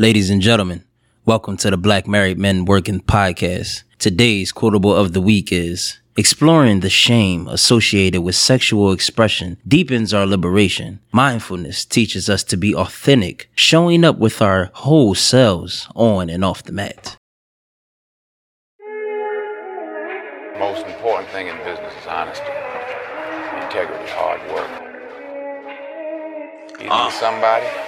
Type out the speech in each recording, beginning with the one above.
Ladies and gentlemen, welcome to the Black Married Men Working Podcast. Today's quotable of the week is Exploring the shame associated with sexual expression deepens our liberation. Mindfulness teaches us to be authentic, showing up with our whole selves on and off the mat. Most important thing in business is honesty, integrity, hard work. You need ah. somebody?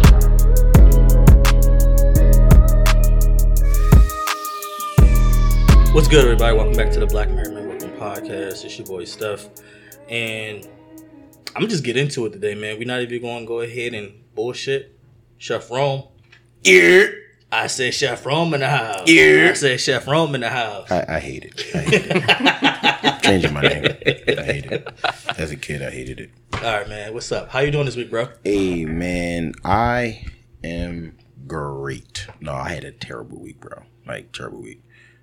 What's good, everybody? Welcome back to the Black Married Men Working Podcast. It's your boy Steph, and I'm just get into it today, man. We're not even going to go ahead and bullshit. Chef Rome, Yeah. I said Chef Rome in the house. Yeah. I said Chef Rome in the house. I, I hate it. I hate it. Changing my name. I hate it. As a kid, I hated it. All right, man. What's up? How you doing this week, bro? Hey, man, I am great. No, I had a terrible week, bro. Like, terrible week.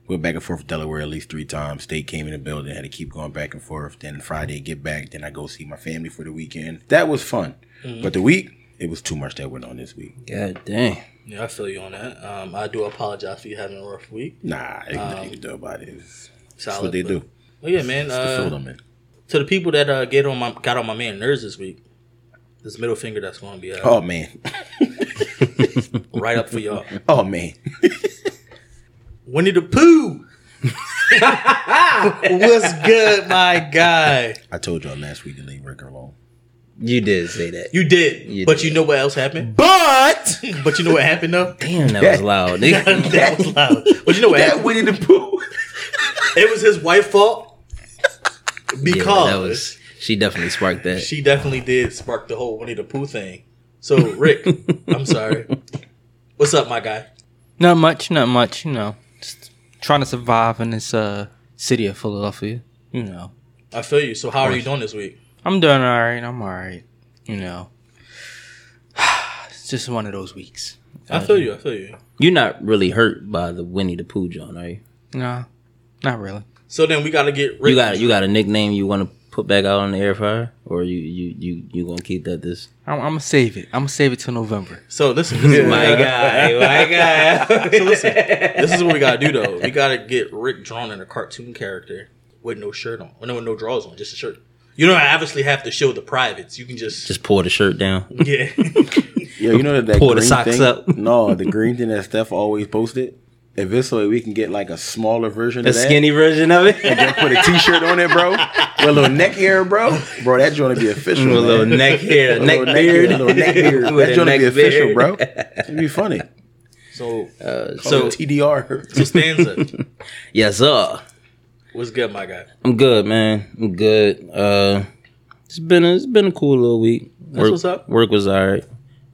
Went back and forth with Delaware at least three times. State came in the building, had to keep going back and forth. Then Friday, get back. Then I go see my family for the weekend. That was fun. But the week, it was too much that went on this week. God dang. Yeah, I feel you on that. Um, I do apologize for you having a rough week. Nah, ain't nothing you can do about it. It's, that's Solid, what they but- do. Well, yeah, man. It's the Uh, I'm to the people that uh, get on my got on my man nerves this week, this middle finger that's going to be uh, Oh, man. right up for y'all. Oh, man. Winnie the Pooh. What's good, my guy? I told y'all last week to leave Rick alone. You did say that. You did, You but did. you know what else happened? But But you know what happened though? Damn, that was loud. nigga. that was loud. But you know what that happened? Winnie the Pooh. It was his wife's fault because Yeah, that was. She definitely sparked that. she definitely did spark the whole Winnie the Pooh thing. So Rick, I'm sorry. What's up, my guy? Not much, not much, you know. Just trying to survive in this uh city of Philadelphia. You know. I feel you. So how are you doing this week? I'm doing alright, I'm alright. You know. It's just one of those weeks. I feel you. I feel you. You're not really hurt by the Winnie the Pooh, John, are you? No, not really. So then we got to get Rick. You got you got a nickname you want to put back out on the air fryer, or you you you you gonna keep that this? I'm, I'm gonna save it. I'm gonna save it till November. So listen, this is what- guy, my guy. so listen, this is what we gotta do though. We gotta get Rick drawn in a cartoon character with no shirt on, or no, with no drawers on, just a shirt. You don't obviously have to show the privates. You can just, Just pull the shirt down. yeah. Yeah, you know that, that Pull the green socks thing? up. No, the green thing that Steph always posted. If it's so we can get like a smaller version The of that, A skinny version of it. and then put a T-shirt on it, bro, with a little neck hair, bro, bro, that joint to be official. With a little neck hair, A neck little beard, hair, a little neck beard. With that joint to be official, beard. bro. It'd be funny. So, Uh, So so TDR. so stanza. yes, sir. What's good, my guy? I'm good, man. I'm good. Uh, it's been a, it's been a cool little week. Work, what's up. Work was alright.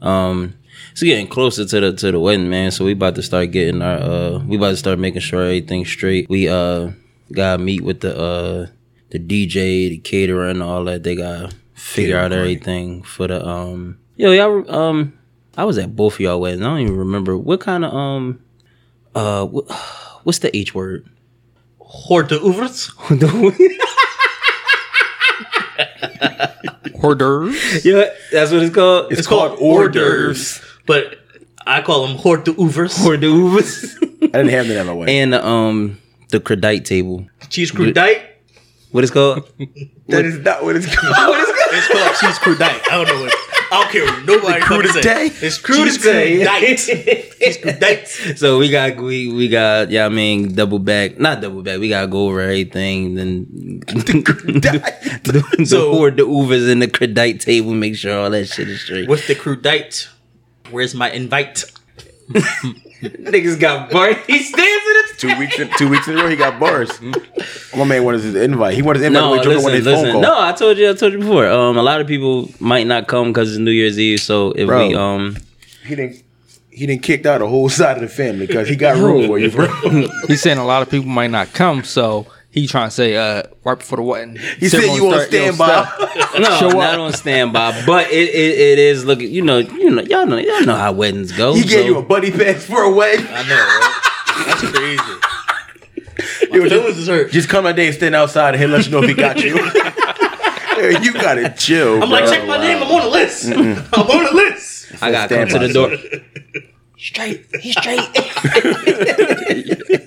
Um, it's getting closer to the to the wedding, man. So we about to start getting our uh, we about to start making sure everything's straight. We uh gotta meet with the uh the DJ, the caterer, and all that. They gotta figure out party. everything for the um. Yo, y'all um, I was at both of y'all weddings. I don't even remember what kind of um uh what, what's the H word. Hors d'oeuvres. Hors d'oeuvres. Yeah, that's what it's called. It's called hors d'oeuvres, but I call them hors d'oeuvres. Hors d'oeuvres. I didn't have that at my wedding. and um the credite table. Cheese crudite. What is called? that is not what it's called. It's called cheese crudite. I don't know what. I don't care what nobody say. crudite? It's crudite. cheese crudite. so we got we we got yeah I mean double back not double back we gotta go over everything then the, So- the hors d'oeuvres and the credite table make sure all that shit is straight. What's the crudite, where's my invite? Niggas got bars. He stands in his two weeks in, two weeks in a row, he got bars. My man wanted his invite. He wanted his invite. No, No, Jordan listen, wanted his listen. phone call. No, I told you, I told you before. Um, a lot of people might not come because it's New Year's Eve. So if Bro. we um, He didn't. he didn't kicked out a whole side of the family because he got room for you, bro. He's saying a lot of people might not come, so he trying to say, uh, right before the wedding. He said you on standby. No, Show not up. on standby, but it, it, it is looking. You know, you know, y'all know, y'all know how weddings go. He gave you a buddy pass for a wedding. I know, right? That's crazy. My Yo, feelings is hurt. Just come that day and stand outside and he'll let you know if he got you. You gotta chill. I'm like, check my name. I'm on the list. I'm on the list. I got to come to the door. Straight, he's straight.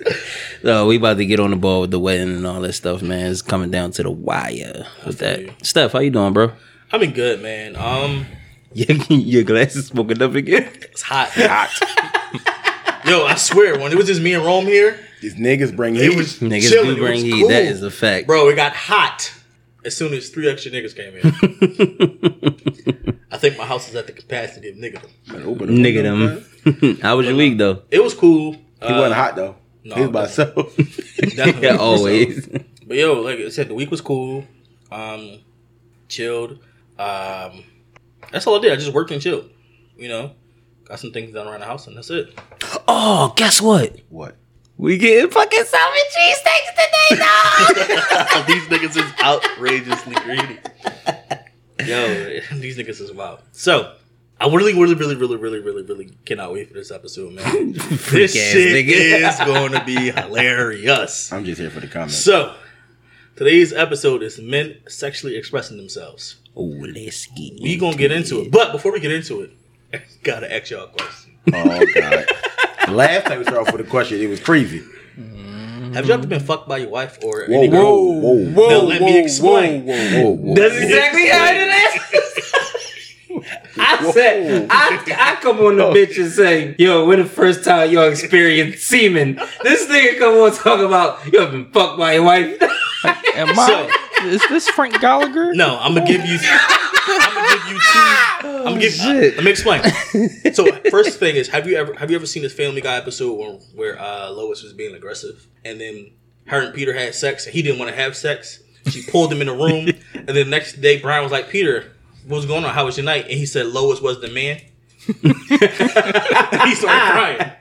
so we about to get on the ball with the wedding and all that stuff, man. It's coming down to the wire with that. you. Steph, how you doing, bro? I've been good, man. Um, Your, your glasses smoking up again. it's hot. Hot. Yo, I swear, when it was just me and Rome here, These niggas bring it heat. was Niggas chilling. do bring heat. cool. That is a fact. Bro, it got hot as soon as three extra niggas came in. I think my house is at the capacity of nigga. Open the Nigga window, them. Man. how was your week though? It was cool. He wasn't hot though. no, he was by himself. Definitely. Yeah, always. But yo, like I said, the week was cool. Um, chilled. Um, that's all I did. I just worked and chilled. You know, got some things done around the house, and that's it. Oh, guess what? what? We getting fucking salmon cheese steaks today, dog. these niggas is outrageously greedy. Yo, these niggas is wild. So, I really, really, really, really, really, really, really cannot wait for this episode, man. this shit nigga. is going to be hilarious. I'm just here for the comments. So, today's episode is men sexually expressing themselves. oh, let's get. We gonna get into it, but before we get into it, I gotta ask y'all a question. Oh god. The Last time we started off with a question, it was crazy. Have you ever been fucked by your wife or Whoa, any girl? whoa, whoa, whoa, Now let me explain. Whoa, whoa, whoa. That's exactly how it is. I said, I, I come on the bitch and say, yo, when the first time y'all experienced semen? This nigga come on talk about, you have been fucked by your wife? Am I? is this Frank Gallagher? No, I'm gonna give you. I'm gonna give you two. I'm gonna give. shit. let me explain. So first thing is, have you ever have you ever seen this Family Guy episode where, where uh, Lois was being aggressive, and then her and Peter had sex, and he didn't want to have sex. She pulled him in the room, and then the next day Brian was like, "Peter, what was going on? How was your night?" And he said, "Lois was the man." he started crying.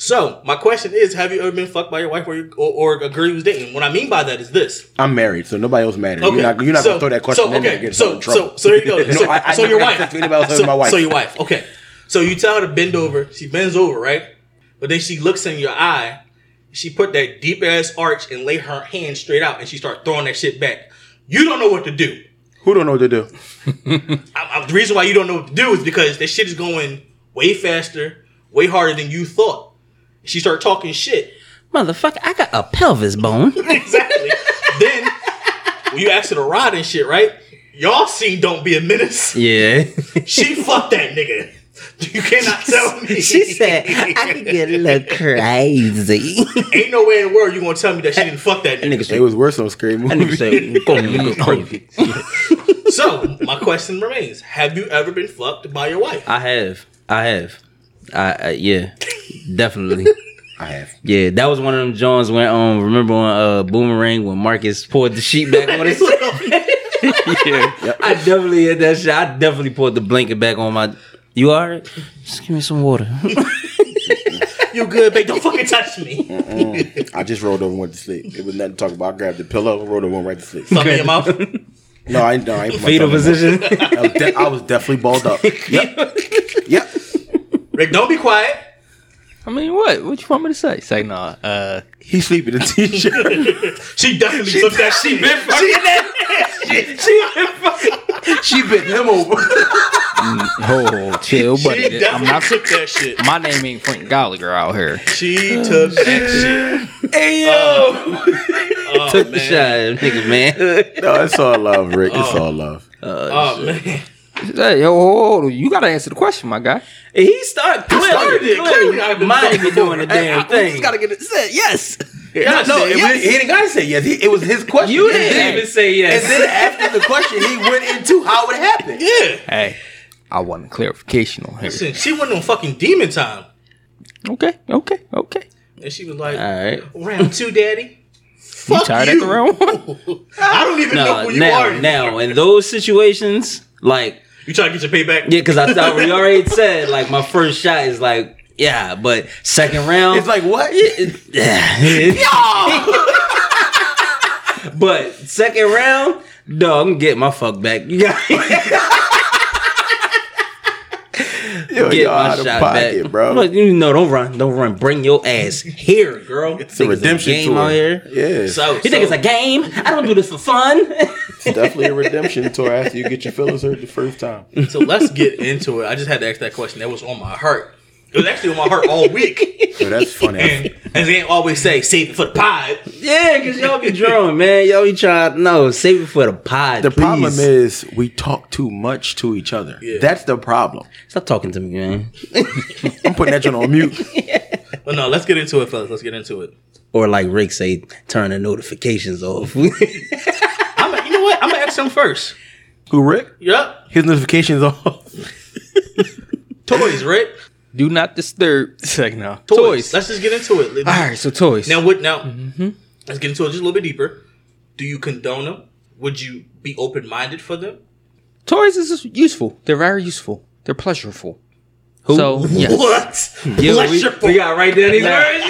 So my question is, have you ever been fucked by your wife or, you, or, or a girl you was dating? What I mean by that is this. I'm married, so nobody else matters. Okay, You're not, you're not so, gonna throw that question so, in there and get so, so, so here you go. No, so, I- I so your wife. sex with anybody else so, my wife. So your wife. Okay. So you tell her to bend over. She bends over, right? But then she looks in your eye. She put that deep ass arch and lay her hand straight out, and she start throwing that shit back. You don't know what to do. Who don't know what to do? I, I, the reason why you don't know what to do is because that shit is going way faster, way harder than you thought. She started talking shit. Motherfucker, I got a pelvis bone. exactly. then when you ask her to ride and shit, right? Y'all seen Don't Be a Menace. Yeah. She fucked that nigga. You cannot tell me. she said, I could get a little crazy. Ain't no way in the world you gonna tell me that she didn't fuck that That nigga. nigga It was worse on Scary Movie. nigga said, go a little crazy. So my question remains: Have you ever been fucked by your wife? I have. I have. I, I yeah. Definitely. I have. Yeah, that was one of them Jones when um remember on uh Boomerang when Marcus poured the sheet back on his Yeah. I definitely had that shit. I definitely poured the blanket back on my You alright? Just give me some water. you good, babe? Don't fucking touch me. I just rolled over and went to sleep. It was nothing to talk about. I grabbed the pillow and rolled over and went right to sleep. Fuck me in your mouth. No, I, no, I ain't put my Fetal position. I was, de- I was definitely balled up. Yep. Yep. Rick, don't be quiet. I mean, what? What you want me to say? Say no. Uh, He sleeping in a t-shirt. She definitely took that shit. She she bit him over. oh, chill, She buddy. I'm not. took that shit. My name ain't Frank Gallagher out here. She took that shit. hey yo. Oh, Took the oh, man. shot, nigga, man. No, it's all love, Rick. It's all love. Oh, oh man. Hey, yo, hold on. you gotta answer the question, my guy. He started clearly, started it. clearly, Clearly I've been mind fucking me doing the before. damn We thing. just gotta get it said. Yes. Yes, no, it, yes. he didn't gotta say yes. He, it was his question. You didn't then- even say yes. And then after the question, he went into how it happened. Yeah. Hey, I want clarification on here. Listen, she went on fucking demon time. Okay, okay, okay. And she was like, All right. round two, daddy. You Fuck tired you. at the round one? I don't even know No, who you now, are. now, in those situations, like You trying to get your payback? Yeah, because I thought we already said like my first shot is like yeah, but second round It's like what? Yeah, but second round, dog, I'm getting my fuck back. You got Yo, get my out of shot pocket, back, bro. Look, you know, don't run, don't run. Bring your ass here, girl. it's a redemption game tour. out here. Yeah, So, You think it's a game? I don't do this for fun. it's definitely a redemption tour after you get your feelings hurt the first time. so let's get into it. I just had to ask that question. That was on my heart. It was actually on my heart all week. So that's funny. And as they always say, save it for the pod. yeah, because y'all be drawing, man. Y'all be trying. No, save it for the pod. the please. problem is we talk too much to each other. Yeah. That's the problem. stop talking to me, man. I'm putting that joint on mute. But no, let's get into it, fellas. Let's get into it. Or like Rick say, turn the notifications off. I'm gonna, you know what? I'm gonna ask him first. Who, Rick? Yep. His notifications off. Toys, Rick. Do not disturb. Second now. Toys. Toys. Let's just get into it. All right, so toys. Now, what? Now, Mm-hmm. let's get into it just a little bit deeper. Do you condone them? Would you be open minded for them? toys is useful. They're very useful. They're pleasureful. So yes. What? Yeah, we, Pleasureful. we got right there these words.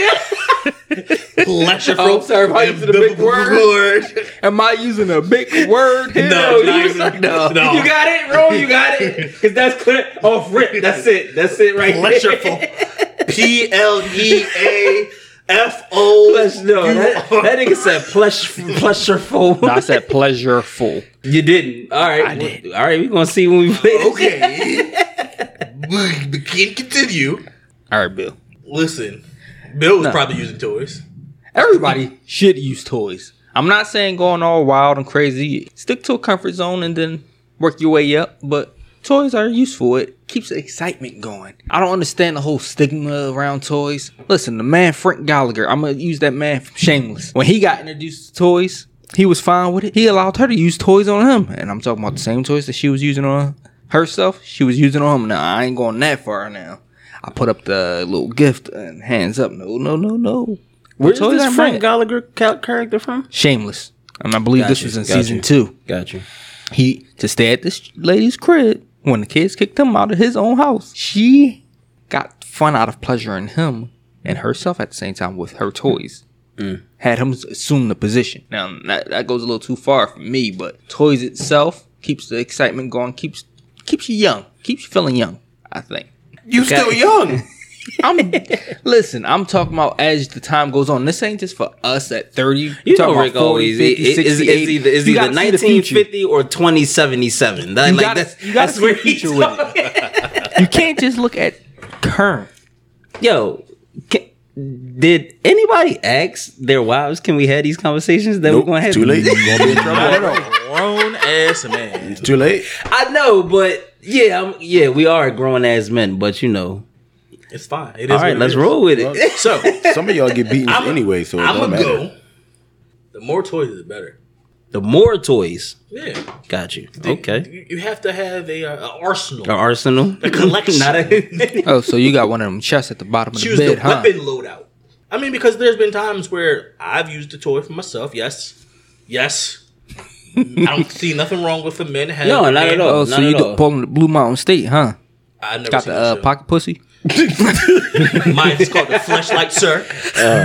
Pleasureful. Oh, sorry, if I used the big word. Am I using a big word here? No, you, no. no. you got it, bro. You got it. Because that's clear off rip. That's it. That's it right there. Pleasureful. there. P L E A F O. Pleasure, no, that, that nigga said pleasure, pleasureful. No, I said pleasureful. you didn't. All right. I did. All right, we gonna see when we play. Okay. we can't continue. All right, Bill. Listen, Bill was No. probably using toys. Everybody should use toys. I'm not saying going all wild and crazy. Stick to a comfort zone and then work your way up. But toys are useful. It keeps the excitement going. I don't understand the whole stigma around toys. Listen, the man Frank Gallagher, I'm gonna use that man from Shameless. When he got introduced to toys, he was fine with it. He allowed her to use toys on him, and I'm talking about the same toys that she was using on herself. She was using on him. Now I ain't going that far now. I put up the little gift and hands up. No, no, no, no. Where's Toys this Frank. Gallagher character from? Shameless. And I believe this Gotcha, was in gotcha. season two. Got you. He to stay at this lady's crib when the kids kicked him out of his own house. She got fun out of pleasuring him and herself at the same time with her toys. Mm. Had him assume the position. Now that, that goes a little too far for me, but toys itself keeps the excitement going, keeps keeps you young, keeps you feeling young. I think. You still young. I'm listen. I'm talking about as the time goes on. This ain't just for us at 30. You know talking Rick about 40, always 50, is, 60, is, is either is either gotta see the future. 1950 or 2077. That, like gotta- that's you gotta that's see where the he's future with it. You can't just look at current. Yo, can, did anybody ask their wives? Can we have these conversations that Nope, we're gonna have? too late. You gonna be. Grown ass man. It's too late. I know, but yeah, I'm, yeah, we are grown ass men, but you know. It's fine. It is All what right, it let's is. roll with it. So Some of y'all get beaten I'm anyway, so it I'm don't gonna matter. go. The more toys, the better. The more toys, Yeah. got you. Okay, You, you have to have a, uh, a arsenal. An arsenal, A collection. Not a, Oh, so you got one of them chests at the bottom of the Choose bed, the huh? weapon loadout. I mean, because there's been times where I've used a toy for myself. Yes, yes. I don't see nothing wrong with the men having. No, not at all. Oh, Not so you at do- all. pulling the Blue Mountain State, huh? I never Got seen the uh, pocket pussy. Mine is called the fleshlight, sir.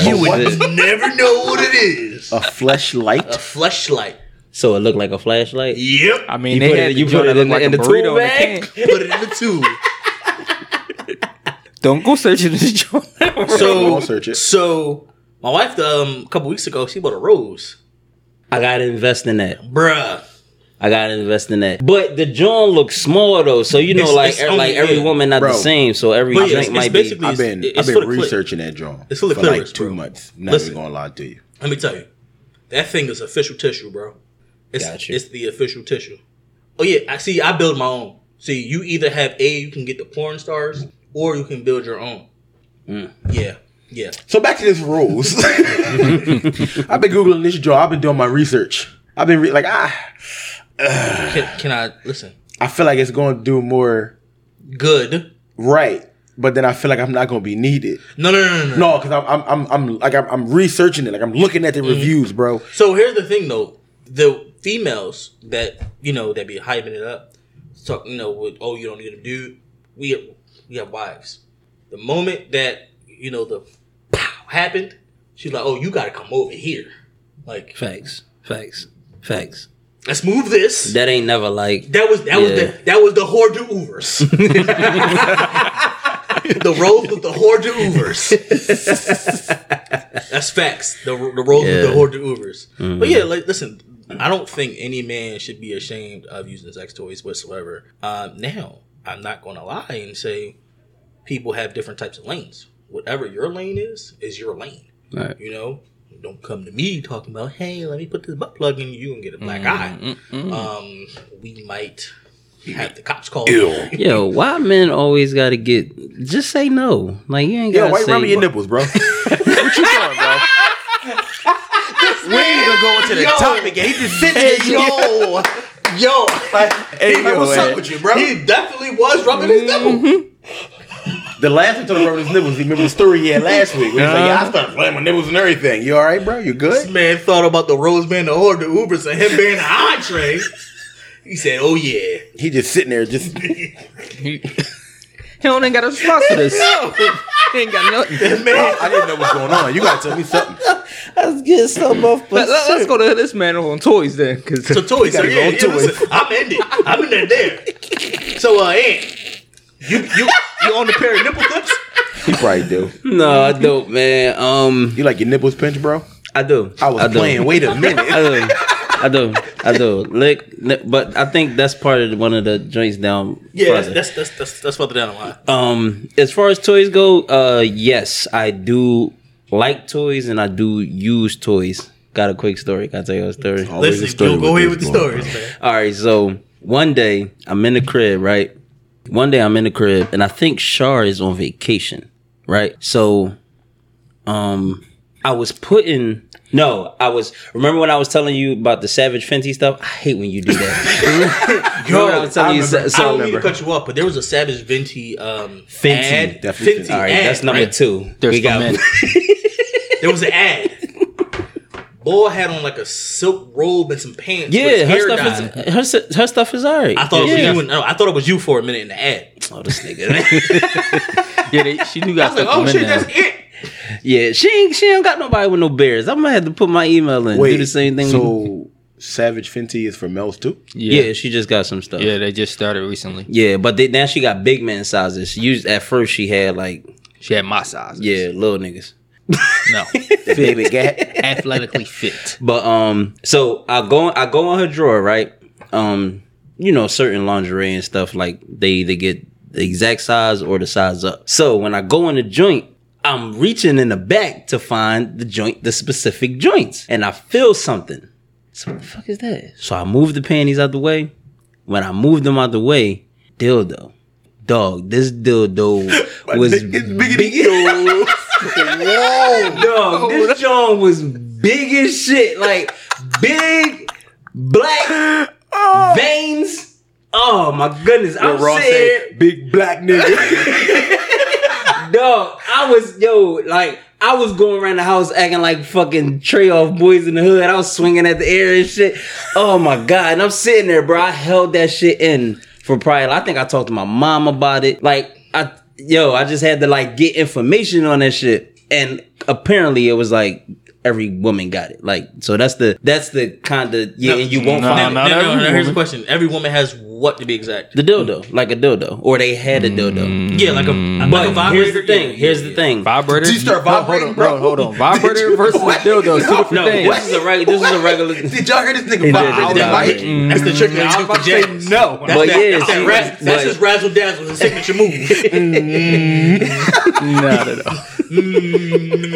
you would never know what it is. A fleshlight. A fleshlight. so it looked like a flashlight. Yep. I mean, You they put had it- you put it that in looked the- in the tool burrito in a bag? Put it in the tube. Don't go searching this joint. So, I'll search it. so my wife, um, a couple weeks ago, she bought a rose. I gotta invest in that. Bruh. I gotta invest in that. But the joint looks small though, so you know, It's- like it's er- like every yeah. woman not Bro. the same. So every But yeah, drink it's- might be. basically- I've been It's I've been the clit. researching that joint It's for the for clitoris, like two bro. months. Not Listen. even gonna lie to you. Let me tell you, that thing is official tissue, bro. It's, Got you. it's the official tissue. Oh yeah, I see. I build my own. See, you either have a you can get the porn stars, or you can build your own. Mm. Yeah, yeah. So back to this rules. I've been googling this joint. I've been doing my research. I've been re- like ah. Can, can I listen? I feel like it's going to do more Good. right, but then I feel like I'm not going to be needed. No, no, no, no, no. No, because I'm, I'm I'm I'm like I'm, I'm researching it. Like I'm looking at the Mm-hmm. reviews, bro. So here's the thing, though: the females that you know that be hyping it up, talk, you know, with oh, you don't need a dude. We have, we have wives. The moment that you know the pow happened, she's like, oh, you got to come over here. Like, Facts. Facts. Facts. let's move this. That ain't never like. That was that was the that was the hors d'oeuvres. the rose with the hors d'oeuvres. That's facts. The the rose with the Yeah. hors d'oeuvres. But yeah, like listen, I don't think any man should be ashamed of using sex toys whatsoever. Uh, now, I'm not going to lie and say people have different types of lanes. Whatever your lane is, is your lane. Right. You know, don't come to me talking about, hey, let me put this butt plug in you and get a black mm, eye. Mm, mm, um, we might have the cops called. Yo, why men always got to get? Just say no. Like you ain't Yo, got why to you rubbing say. your nipples, bro? what you doing, bro? we ain't gonna go into the topic. yet. He just sitting there, Yo, yo, like, Hey, like, what's up with you, bro? He definitely was rubbing his nipple. Mm-hmm. The last time he rubbing his nipples, he remember the story he had last week. When he's like, yeah, I started playing my nipples and everything. You all right, bro? You good? This man thought about the rose band, the hors d'oeuvres, and him being the entree. He said, "Oh yeah, He just sitting there, just He don't even got a response to this. no. he ain't got nothing. man." I didn't know what's going on. You gotta tell me something. Let's get some off. Let, us go to this man on toys then, because So toys, so gotta yeah, go yeah to listen, I'm in it. I'm in there. there. So uh, Ant, you you you own a pair of nipple clips? He probably do. No, I don't, man. Um, You like your nipples pinched, bro? I do. I was do. playing. Wait a minute. I do. I do. I do. Lick, lick- but I think that's part of one of the joints down. Yeah, further. that's that's that's that's, that's further down the line. Um, as far as toys go, uh, yes, I do like toys and I do use toys. Got a quick story. Can I tell you a story? Always a Listen, story go, go with ahead with this the stories, man. All right, so one day I'm in the crib, right? One day I'm in the crib and I think Shar is on vacation, right? So, um, I was putting. No, I was. Remember when I was telling you about the Savage Fenty stuff? I hate when you do that. remember when I was telling you? remember, So, I don't mean to cut you off, but there was a Savage Venti um, Fenty, ad. definitely Fenty Fenty. All right, ad, that's number right? two. there's we got men. There was an ad. Boy had on like a silk robe and some pants. Yeah, his her stuff dyed. is her, her stuff is alright. I thought it was yeah. you. And, no, I thought it was you for a minute in the ad. Oh, this nigga. Yeah, they, she do I got was like, oh for shit, men now. that's it. yeah, she ain't she ain't got nobody with no bears. I'm gonna have to put my email in. do the same thing. So Savage Fenty is for males too. yeah. Yeah. she just got some stuff. Yeah, they just started recently. Yeah, but they, now she got big man sizes. She used at first she had like She had my size. yeah little niggas, No. Baby gat. Athletically fit. but um, so I go I go on her drawer right, um, you know certain lingerie and stuff like they either get the exact size or the size up. So when I go in the joint, I'm reaching in the back to find the joint, the specific joints, and I feel something. So what the fuck is that? So I move the panties out the way. When I move them out the way, dildo. Dog, this dildo was It's bigger than big. You. Whoa. Dog, this John was big as shit. Like big black oh. veins. Oh my goodness. I'm Ross sitting here, said, big black nigga. dog. I was yo, like I was going around the house acting like fucking Tre off boys in the hood. I was swinging at the air and shit. Oh my god! And I'm sitting there, bro. I held that shit in for probably. I think I talked to my mom about it. Like I, yo, I just had to like get information on that shit, and apparently it was like. Every woman got it, like so. That's the that's the kind of yeah, No, and you won't no, find Now, not now, now, every now, here's the question: Every woman has what to be exact? the dildo, like a dildo, or they had a dildo. Mm. Yeah, like a, like But a vibrator. here's the thing. Yeah, Here's yeah, the thing. Vibrator. Did you start No, vibrating, hold on, bro? Hold on. Vibrator versus dildo. Two different No, things. this is a regular. This is a regular. Did y'all hear this nigga did, vibrating did the mic? That's the trick I was about to say no. That's But that, yeah, that's, that she raz- was- that's but- his razzle dazzle, his signature move. Mm. Not at all. Mm.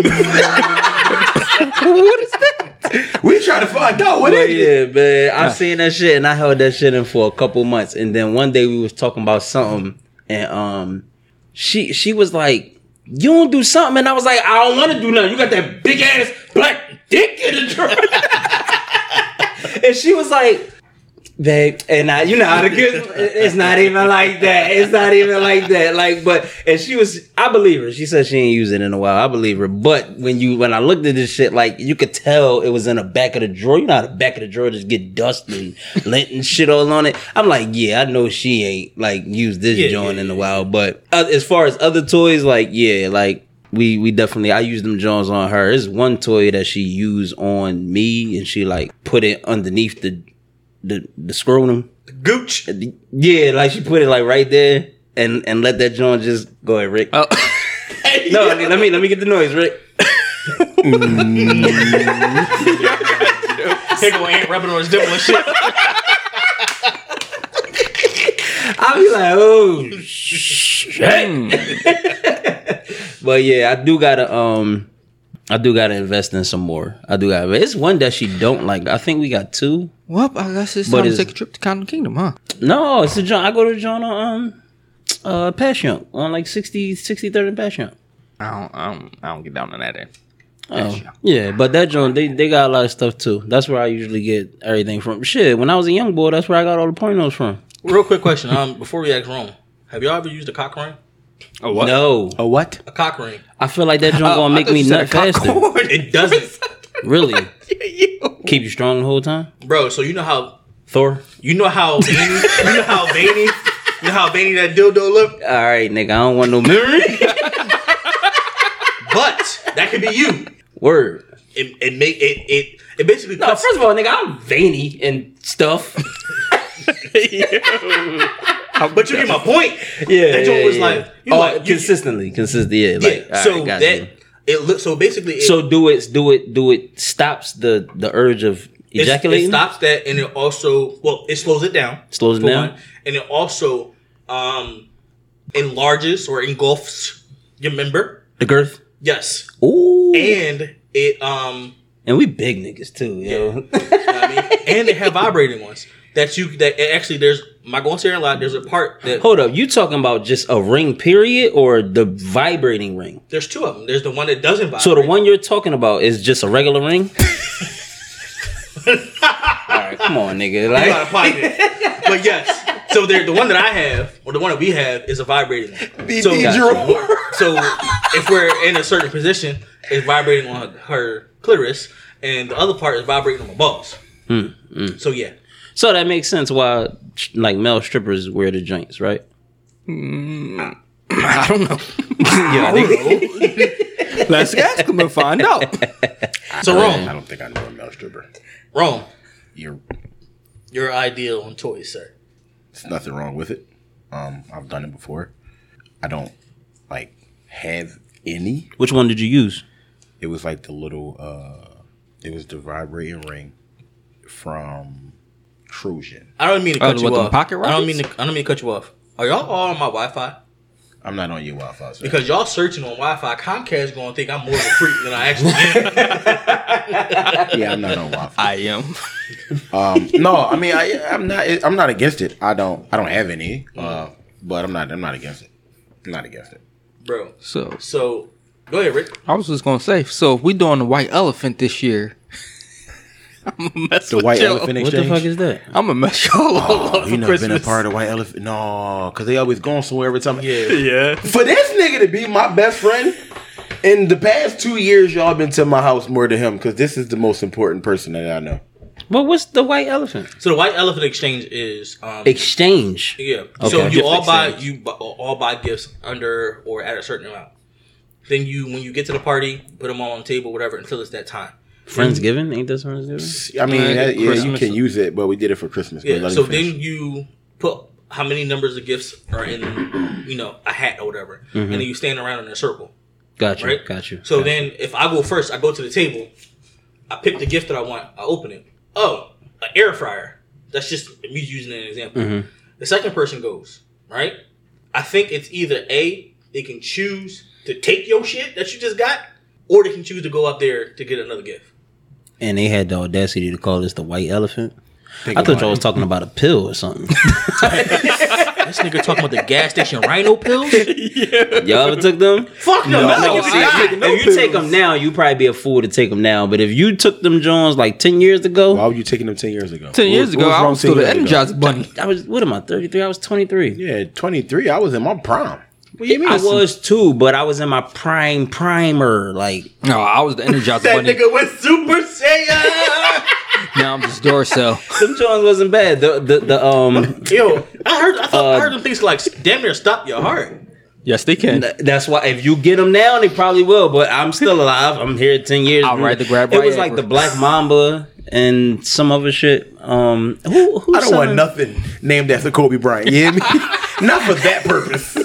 We try to find out what But it is. yeah, man, I seen that shit and I held that shit in for a couple months, and then one day we was talking about something, and um, she she was like, "You don't do something," and I was like, "I don't want to do nothing. You got that big ass black dick in the drawer," and she was like. Babe. And I, you know how the good. It's not even like that. It's not even like that. Like, but and she was. I believe her. She said she ain't used it in a while. I believe her. But when you when I looked at this shit, like you could tell it was in the back of the drawer. You know how the back of the drawer just get dust and lint and shit all on it. I'm like, yeah, I know she ain't like used this Yeah, joint yeah, in a while. But uh, as far as other toys, like yeah, like. We we definitely I use them Jones on her. There's one toy that she used on me and she like put it underneath the the the scrotum. Gooch. Yeah, like she put it like right there and and let that joint just go ahead, Rick. Oh. no, I let me let me get the noise, Rick. Pickle ain't rubbing on his dimple and shit. I'll be like, oh shit. but yeah, I do gotta um I do gotta invest in some more. I do gotta it's one that she don't like. I think we got two. Well, I guess it's But time to take a trip to Condom Kingdom, huh? No, it's a John I go to John on um uh Passion on like 60 63rd and Passion. I don't, I don't, I don't get down on that end. Oh, yeah, but that joint they, they got a lot of stuff too. That's where I usually get everything from. Shit, when I was a young boy, that's where I got all the pornos from. Real quick question. Um, before we ask Rome, have y'all ever used a cock ring? Oh what? No, A what? A cock ring. I feel like that joint gonna make me you said nut faster. It doesn't, Really, keep you strong the whole time. bro. So you know how Thor. you know how veiny you know how veiny you know how veiny that dildo look. All right, nigga, I don't want no memory. But that could be you. Word. It, it make it it it basically No, cuts. first of all, nigga, I'm veiny and stuff. But you get my point. yeah, That joint yeah, was yeah. like you oh, like consistently, consistently. Yeah, like, yeah. so right, that you. it looks so basically it, So do it, do it, do it. Stops the the urge of ejaculating. It stops that, and it also well, it slows it down. Slows it down? one, and it also um enlarges or engulfs your member. the girth. Yes, Ooh, and it um, and we big niggas too, yo. you know I mean, and they have vibrating ones that you that actually there's. I'm not going to say a lot. There's a part that Hold up, you talking about just a ring period or the vibrating ring? there's two of them. There's the one that doesn't vibrate. So the one you're talking about is just a regular ring? All right, come on, nigga. You Like, out of pocket. but yes. So the one that I have, or the one that we have, is a vibrating one. So, so if we're in a certain position, it's vibrating on her, her clitoris, and the other part is vibrating on my balls. Hmm, hmm. So yeah, so that makes sense why like male strippers wear the joints, right? I don't know. Yeah, Let's ask him and find out. so wrong. I don't think I know a male stripper. Rome, You're your ideal on toys, sir. There's nothing wrong with it. Um, I've done it before. I don't like have any. Which one did you use? It was like the little. uh It was the vibrating ring from Trojan. I don't mean to Oh, cut the- you what, off. pocket I don't mean to. I don't mean to cut you off. Are y'all all on my Wi-Fi? I'm not on your Wi-Fi. Sir. Because y'all searching on Wi-Fi, Comcast going to think I'm more of a freak than I actually am. yeah, I'm not on Wi-Fi. I am. Um, no, I mean, I, I'm not. I'm not against it. I don't. I don't have any. Uh, but I'm not. I'm not against it. I'm not against it. Bro, So so go ahead, Rick. I was just gonna say, so if we doing the white elephant this year, I'm gonna mess The with white y'all. elephant What the fuck is that? I'm gonna mess y'all all Oh, up you for never Christmas. been a part of white elephant? No, because they always going somewhere every time. Yeah. Yeah. For this nigga to be my best friend, in the past two years, y'all been to my house more than him because this is the most important person that I know. But what's the white elephant? So the White Elephant Exchange is um, Exchange. yeah. Okay. So you Gift all buy you bu- all buy gifts under or at a certain amount. Then you when you get to the party, put them all on the table, whatever, until it's that time. Friendsgiving? Ain't this Friendsgiving? I mean, Yeah, that- yeah, you can use it, but we did it for Christmas. Yeah. So me finish. then you put how many numbers of gifts are in you know a hat or whatever, and then you stand around in a circle. Got you. Right. Got you. So got you. then, if I go first, I go to the table. I pick the gift that I want. I open it. Oh, an air fryer. That's just me using an example. Mm-hmm. The second person goes right. I think it's either a they can choose to take your shit that you just got, or they can choose to go up there to get another gift. And they had the audacity to call this the white elephant. Think I thought about y'all was talking about a pill or something. This nigga talking about the gas station rhino pills? Y'all ever took them? Fuck no. No, no, like see, if if, if you take them now, you probably be a fool to take them now. But if you took them Jones like ten years ago, Why were you taking them ten years ago? Ten What- years ago, I was still 10 the years? Energizer Bunny. I was what am I? Thirty three. I was twenty three. Yeah, twenty three. I was in my prime. What do you mean? I was too, but I was in my prime primer. Like No, I was the Energizer that Bunny. nigga was Super Saiyan. Now I'm just Duracell. them Jones wasn't bad. The the, the um Yo, I heard. I thought I Uh, heard them things like damn near stop your heart. Yes, they can. That's why if you get them now, they probably will. But I'm still alive. I'm here ten years. I'll ride the grab It was Viagra. like the Black Mamba and some other shit. Um, who, who I don't want nothing named after Kobe Bryant. You hear me? Not for that purpose.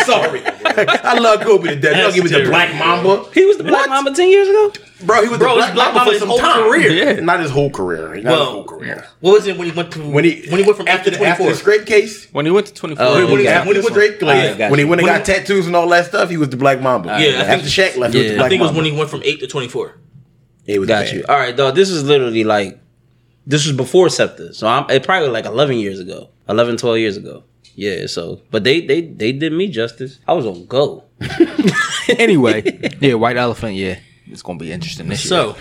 I'm sorry. I love Kobe to death. Don't give me the. Black Mamba. He was the Black What? Mamba ten years ago. Bro, he was Bro, the he's Black, Black Mamba Mamba for his some whole time. career. Yeah. Not his whole career. Not his whole Well, career. what was it when he went to When he when he went from after after the, after the scrape case, When he went to 24. Oh, When he- when he the went scrape, to- like, Alright, got when he went and When got tattoos and all that stuff, he was the Black Mamba. Yeah, I think- after Shaq left, he was Yeah. the I Black I think it was when he went from eight to twenty four. It was Got you. All right, dog. This is literally like this was before Scepter, so I'm it probably like 11 years ago, 11, 12 years ago. Yeah. So, but they they they did me justice. I was on go. anyway, yeah, White Elephant, yeah. It's going to be interesting this year. So,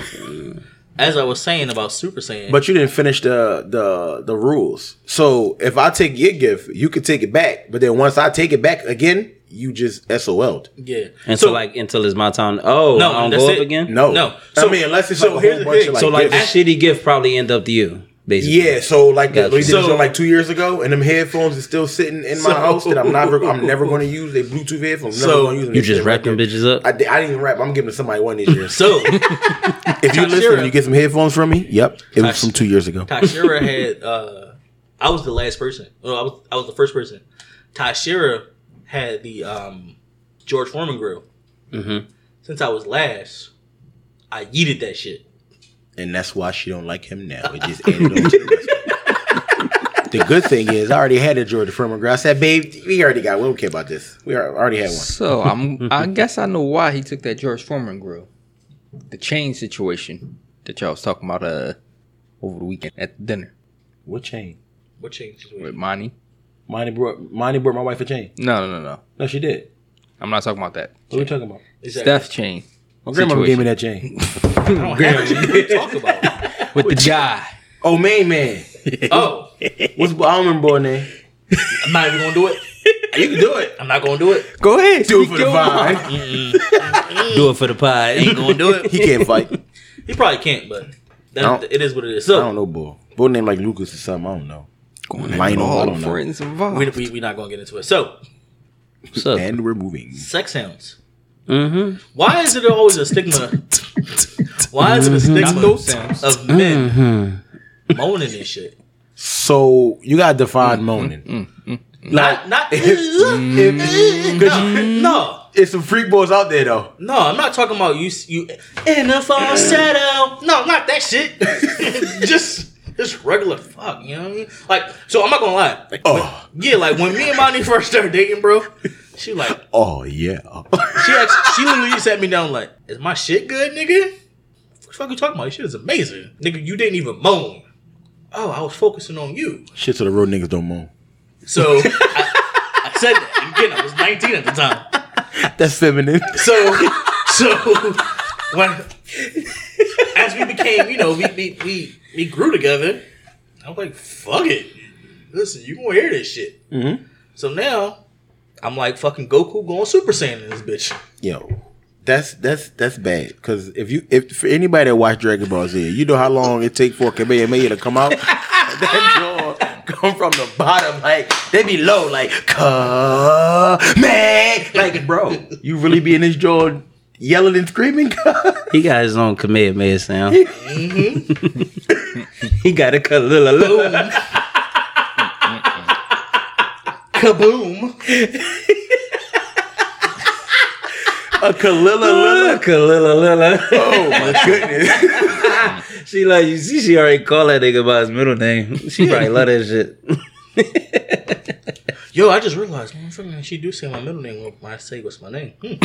as I was saying about Super Saiyan, But you didn't finish the the the rules. So if I take your gift, you can take it back. But then once I take it back again, you just SOL'd. yeah, And so, like until it's my time. Oh, No, I don't that's go it. up again. No, No. So, So- I mean, unless it's so like a here's whole the bunch thing. of like, so like the gifts. shitty gift probably end up to you, basically. Yeah, so like Gotcha. we did this So- one like two years ago, and them headphones are still sitting in my So- house that I'm never I'm never going to use. They Bluetooth headphones. Never So- gonna use them. You They just sit wrap them bitches up. I, I didn't even wrap. I'm giving somebody one these years. so if you listen Tashira- you get some headphones from me, yep, it was Tash- from two years ago. Tashira had. uh I was the last person. No, I was I was the first person. Tashira had the um George Foreman grill. Mhm. Since I was last, I yeeted that shit. And that's why she don't like him now. It just ended on the good thing is, I already had a George Foreman girl. I said, "Babe, we already got. We don't care about this. We already had one." So I'm, I guess I know why he took that George Foreman grill. The chain situation that y'all was talking about uh over the weekend at dinner What chain? What chain? with Monty. Monty brought Monty brought my wife a chain. No, no, no, no. No, she did. I'm not talking about that. What are we talking about? Steph chain My grandmother gave me that chain. I don't have talk about. with the guy. Oh, main man. Oh, What's I don't remember boy name. I'm not even gonna do it. You can do it. I'm not gonna do it. Go ahead. Do it for the vine. Do it for the pie. Ain't gonna do it. He can't fight. He probably can't, but that, it is what it is. So I don't know, boy. Boy name like Lucas or something. I don't know. Lionel. I don't know. friends involved. we we we not gonna get into it. So What's up? And we're moving. sex sounds. Mm-hmm. Why is it always a stigma? Why is it a mm-hmm. stigma those of men mm-hmm. moaning and shit? So you gotta define moaning. Not not. Because no, it's some freak boys out there though. no, I'm not talking about you. You in the falsetto. No, not that shit. just just regular fuck. You know what I mean? Like, so I'm not gonna lie. Like, Oh. yeah, like when me and Monty first started dating, bro. She like Oh yeah. she actually, she literally sat me down like, "Is my shit good, nigga? What the fuck you talking about? Your shit is amazing, nigga. You didn't even moan. Oh, I was focusing on you. Shit to the road niggas don't moan. So I, I said that again. I was 19 at the time. That's feminine. So so when we became, you know, we we we, we grew together. I'm like, fuck it. Listen, you gonna hear this shit. Mhm. So now I'm like fucking Goku going Super Saiyan in this bitch. Yo, that's that's that's bad. Because if you if for anybody that watched Dragon Ball Z, you know how long it take for Kamehameha to come out. that jaw come from the bottom, like they be low, like man, like bro, you really be in this jaw yelling and screaming. He got his own Kamehameha sound. he got a kalila. Kaboom! A Kalila lilla. Kalila. Oh my goodness. She like you see she already called that nigga by his middle name. She probably love that shit. Yo, I just realized, motherfucker, she do say my middle name when I say what's my name. Hmm.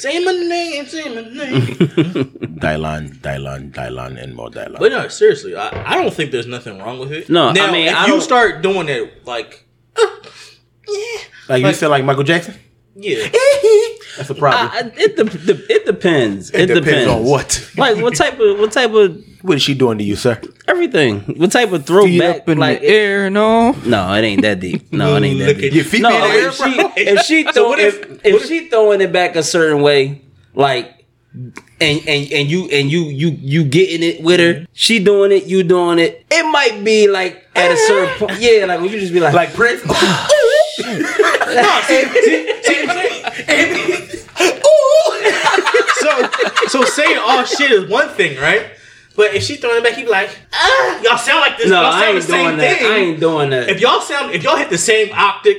Say my name, say my name. Dylan, Dylan, Dylan, and more Dylan. but no, seriously, I, I don't think there's nothing wrong with it. No, I now, mean, if I you don't- start doing it like, uh, yeah, like you like- feel like Michael Jackson? Yeah, eh, That's a problem. I, it, de- de- it depends. It, it depends, on what. Like what type of what type of What is she doing to you, sir? everything? What type of Feet throwback? up in like the air, no. no, it ain't that deep. No, it ain't that Look deep. Your feet No, in the air, if she if she throw, what if if- if, if- she throwing it back a certain way, like and and and you and you you you getting it with her, mm-hmm. she doing it, you doing it. It might be like at a certain point, yeah, like when you just be like, Like Prince? so so saying all shit is one thing, right? But if she throwing it back, he be like, ah, y'all sound like this. no, y'all I sound ain't the same doing that. thing. I ain't doing that. if y'all sound, if y'all hit the same octave,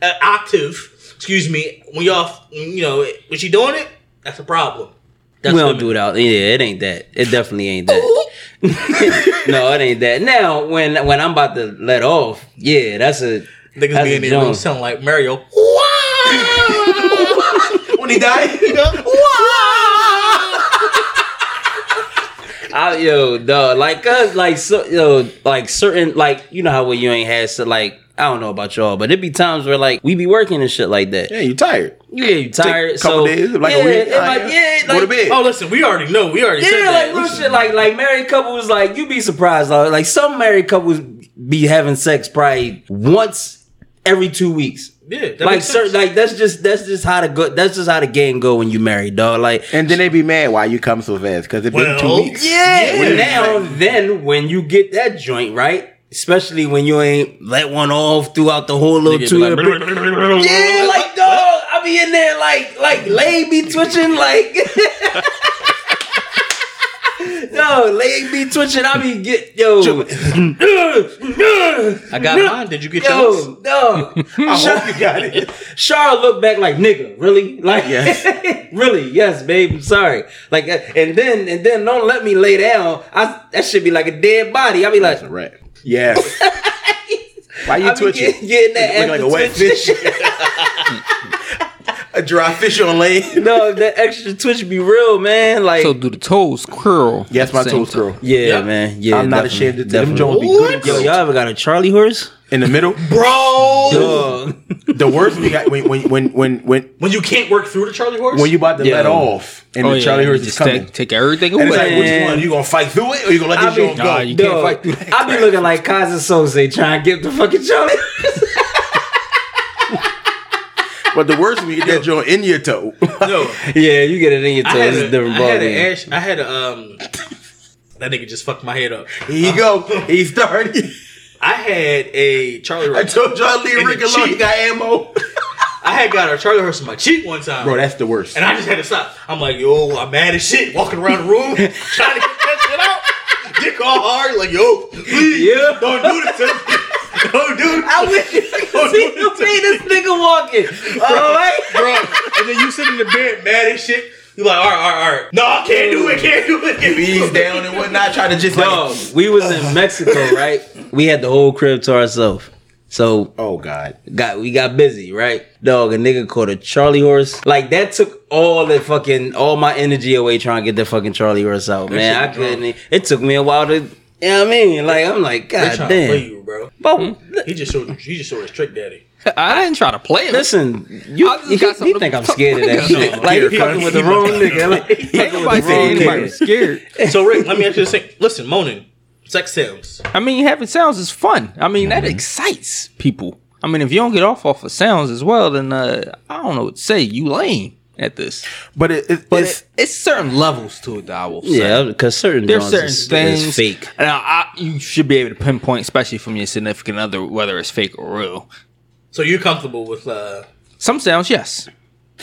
uh, octave, excuse me, when y'all, you know, when she doing it, that's a problem. That's we don't women. do it out. Yeah, it ain't that. It definitely ain't that. no, it ain't that. Now, when when I'm about to let off, yeah, that's a Niggas that's be in there room sound like Mario. when he died? I, yo, dog, like, cause, like, so, yo, like, certain, like, you know how when you ain't had, so, like, I don't know about y'all, but it be times where, like, we be working and shit like that. Yeah, you tired. Yeah, you tired, a couple so, days, like a week. it Ah, yeah. yeah, Go to bed. Oh, listen, we already know. We already said Yeah, that. like real shit. Like like married couples, like you be surprised. Like, like some married couples be having sex probably once every two weeks. Yeah, like certain, like that's just that's just how the go. That's just how the game go when you married, dog. Like And then they be mad why you come so fast because it's been Well, two weeks. yeah, Yeah. and now then when you get that joint right, especially when you ain't let one off throughout the whole little Nigga be two. like, yeah, like dog, I be in there like like leg be twitching like. Yo, leg be twitching. I be get yo. I got mine. Did you get yours? Yo, no. I hope you got it. Charlotte looked back like nigga, really? Like Yes. really? Yes, babe. I'm sorry. Like uh, and then and then don't let me lay down. I that should be like a dead body. I be like Right. Yes. Why you I twitching? get- getting that Looking like a wet twitch. Fish. a dry fish on lane. no, that extra twitch be real, man. Like So do the toes curl? Yes, my at the same toes curl. yeah, Yeah. man. Yeah, I'm not ashamed to tell them definitely. Jones be good. Yo, y'all ever got a Charlie horse? in the middle. Bro, Dog. The worst we got when when when when when when you can't work through the Charlie horse, when you about to Yeah. let off and Oh, the yeah, Charlie you horse is just coming. Take, take everything And it's like, away. which Man. one? You gonna fight through it or you gonna let I this be- go? Nah, you can't fight through that. I be looking like Keyser Söze trying to get the fucking Charlie. But the worst when you get that joint in your toe. no, yeah, you get it in your toe. It's a, a different I had ballgame. an ash, I had a um. That nigga just fucked my head up. Here you go. He started. I had a Charlie I horse. told y'all leave In the Rick alone. He cheek. got ammo. I had got a Charlie horse in my cheek one time, Bro, that's the worst. and I just had to stop. I'm like, yo, I'm mad as shit, walking around the room trying to get that shit out. Dick all hard, like, yo, please, Yeah. don't do this to me. Don't do it. I wish you could see the way this nigga walking. All right. bro. And then you sit in the bed mad as shit. You're like, all right, all right, all right. No, I can't do it, can't do it. Can't do Ease it. down and whatnot. Try to just Dog, like. we was in Mexico, right? We had the whole crib to ourselves. So Oh God. got we got busy, right? Dog, a nigga caught a Charlie horse. Like that took all the fucking all my energy away trying to get the fucking Charlie horse out, man. I couldn't. It took me a while to. You know what I mean? Like I'm like, They God trying to play you, bro. But He just showed he just showed his trick daddy. I didn't try to play it. listen, you, I just you, got something you think I'm scared of that about. shit? Like you Here, fucking with the wrong nigga. Like, Ain't with nobody the saying wrong anybody nigga. was scared. So Rick, let me ask you this thing. Listen, moaning, sex sounds. I mean, having sounds is fun. I mean, that excites people. I mean, if you don't get off off of sounds as well, then uh, I don't know what to say. You lame at this. But it, it, But it's it, it's certain levels to it. That I will say. Yeah, because certain There's Jones certain is, things is fake. Now, I, you should be able to pinpoint, especially from your significant other, whether it's fake or real. So you're comfortable with uh Some sounds, yes.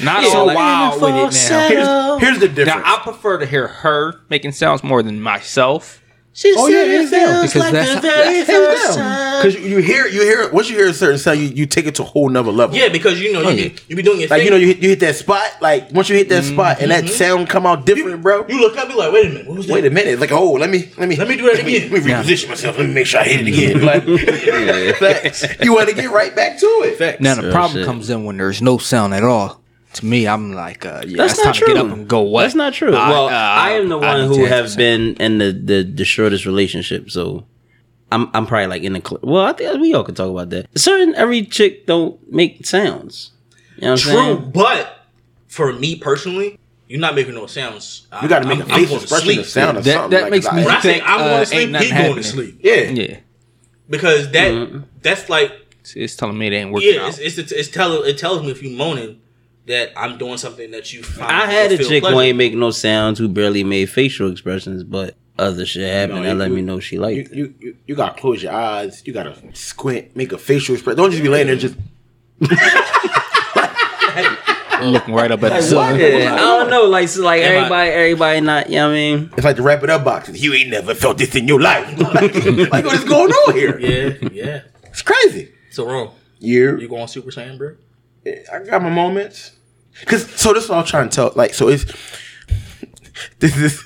Not Yeah, so like- wild with it now. here's, here's the difference. Now. I prefer to hear her making sounds more than myself. Oh yeah, hands down. Because that's, that's hands down. Because you, you hear you hear it once you hear a certain sound, you, you take it to a whole nother level. Yeah, because you know you, be, you be doing your Like thing. you know, you hit, you hit that spot. Like once you hit that spot and that mm-hmm. sound come out different, bro. you look up, be like, wait a minute, what was that? Wait a minute. Like oh, let me let me Let me do that let me, again. Let me reposition myself. Let me make sure I hit it again. Like facts. You want to get right back to it. Facts. Now the Real problem shit. comes in when there's no sound at all. To me, I'm like, uh, yeah, That's it's not time to get true. up and go away. That's not true. I- well, uh, I am the one who to have been in the, the the shortest relationship, so I'm I'm probably like in the cl- well. I think we all could talk about that. Certain every chick don't make sounds. You know what I'm True, saying? but for me personally, you're not making no sounds. You got to make I'm- a I'm facial to expression sleep. sound or That- something. that like, makes I- me When I say think, I'm going uh, to sleep, ain't nothing he going happening. to sleep Yeah. Yeah, because that Mm-hmm. that's like it's, it's telling me it ain't working yeah, out. it's it's, it's tell, it tells me if you moaning that I'm doing something that you. Find I had a feel chick who ain't make no sounds, who barely made facial expressions, but other shit happened No, that let me know she You, liked. it. you, you, you got to close your eyes. You got to squint, make a facial expression. Don't just be laying there just. looking right up at the sun. Yeah, I don't know, like so like Am I- everybody, everybody not. You know what I mean? It's like the wrap it up boxes. You ain't never felt this in your life. like, like, what is going on here? Yeah, yeah. It's crazy. So wrong. You, You going Super Saiyan, bro? I got my moments. Cause so this is what I'm trying to tell. Like so it's this is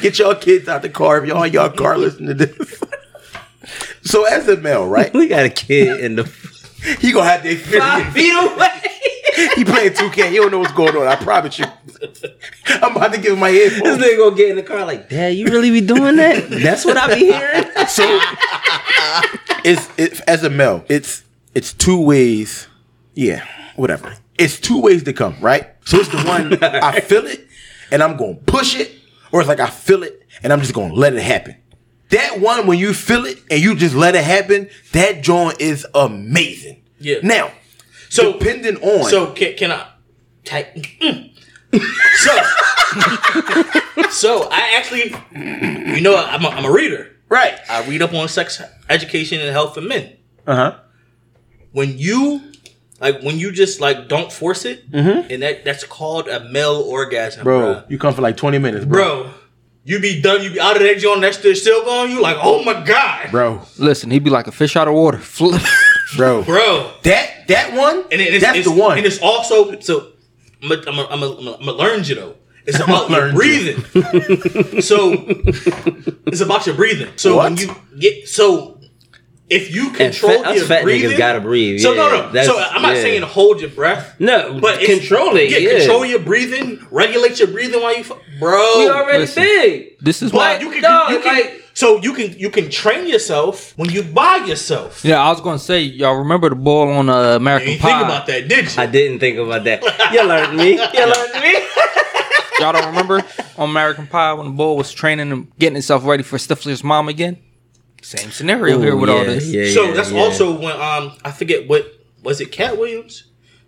get y'all kids out the car if y'all in y'all car listening to this. so as a male, right? We got a kid in the He gonna have the experience. feet away. He playing 2K. He don't know what's going on. I promise you. I'm about to give him my head. This headphones. nigga gonna get in the car like, Dad, you really be doing that? That's what I be hearing. So it's it, as a male, it's it's two ways. Yeah, whatever. It's two ways to come, right? So it's the one I feel it and I'm gonna push it, or it's like I feel it and I'm just gonna let it happen. That one when you feel it and you just let it happen, that joint is amazing. Yeah. Now, So depending on So can, can I type? so so I actually, you know, I'm a, I'm a reader. right, I read up on sex education and health for men. uh huh, When you like when you just like don't force it, Mm-hmm. and that that's called a male orgasm, bro, bro. you come for like 20 minutes, bro, Bro, you be done. You be out of that joint. That shit still going. You like, oh my god, bro, Listen, he'd be like a fish out of water. Flip. bro. bro. That that one, And it, it's, that's it's, the one. And it's also so. I'm a, I'm a, I'm a, I'm a, I'm a learn you though. It's about your breathing. so it's about your breathing. So when you get so if you control fat- us your fat niggas breathing, gotta breathe, So no, yeah, no. that's- So I'm not yeah. saying hold your breath. No, But control it. Yeah, Yeah, control your breathing. Regulate your breathing while you, fu- bro. We already Listen. big. This is why. You can, No, you can like- so you can you can train yourself when you buy yourself. yeah, I was gonna say, y'all remember the ball on uh, You American didn't Pie? think about that, did you? I didn't think about that. You learned me. You learned me. Y'all don't remember on American Pie when the bull was training and getting himself ready for Stifler's mom again? Same scenario here with all yeah, this. yeah, so yeah, that's yeah. also when um I forget what was it Katt Williams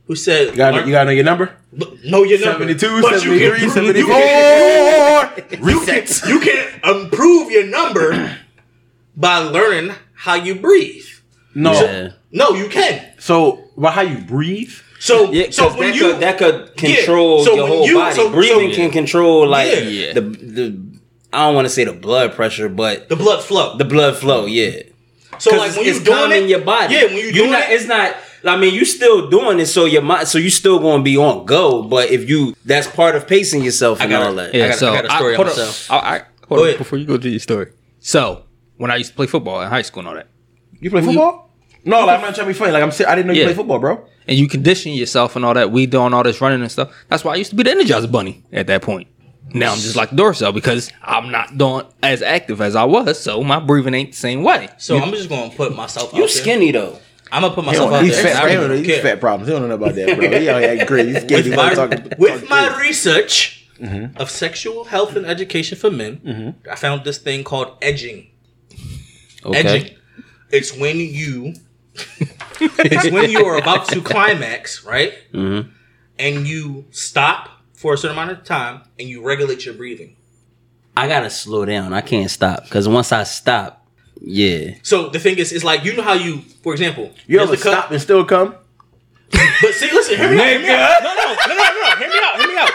who said You got you got to know your number. know your number 72, but you 73, 74. you can, you can, Resets. you can improve your number by learning how you breathe. No. Yeah. No, you can. So, about how you breathe? So Yeah, so so when that, you could, that could control Yeah, so your whole you- body. so- Breathing so- can control like Yeah. Yeah. the the. I don't want to say the blood pressure, but the blood flow. the blood flow. Yeah, So like when it's you doing calming it, your body. Yeah, when you you doing not, it, it's not. I mean, you still doing it, so your mind, so you still going to be on go. But if you, that's part of pacing yourself and got all that. Yeah, I got- so I got a story on hold up. myself. I, I, hold Go up ahead. before you go to your story. So when I used to play football in high school and all that, You play football? No, like, I'm not trying to be funny. Like I'm, si- I didn't know you Yeah. play football, bro. and you condition yourself and all that, we doing all this running and stuff. That's why I used to be the Energizer Bunny at that point. Now I'm just like Duracell because I'm not doing as active as I was, so my breathing ain't the same way. so I'm just gonna put myself. You out skinny though. I'm gonna put He myself don't- out he's there. fat. I He don't know. don't He's fat problems. He don't know about that, bro. He out here great. He's with my, talking, with talking my research Mm-hmm. of sexual health and education for men, I found this thing called edging. Okay. Edging. It's when you. it's when you are about to climax, right? Mm-hmm. And you stop for a certain amount of time and you regulate your breathing. I gotta slow down. I can't stop because once I stop, yeah. So the thing is, it's like you know how you, for example, You here's ever the cup- stop and still come? But see, listen, hear me out. Hear me out. No, no, no, no, no. Hear me out. Hear me out.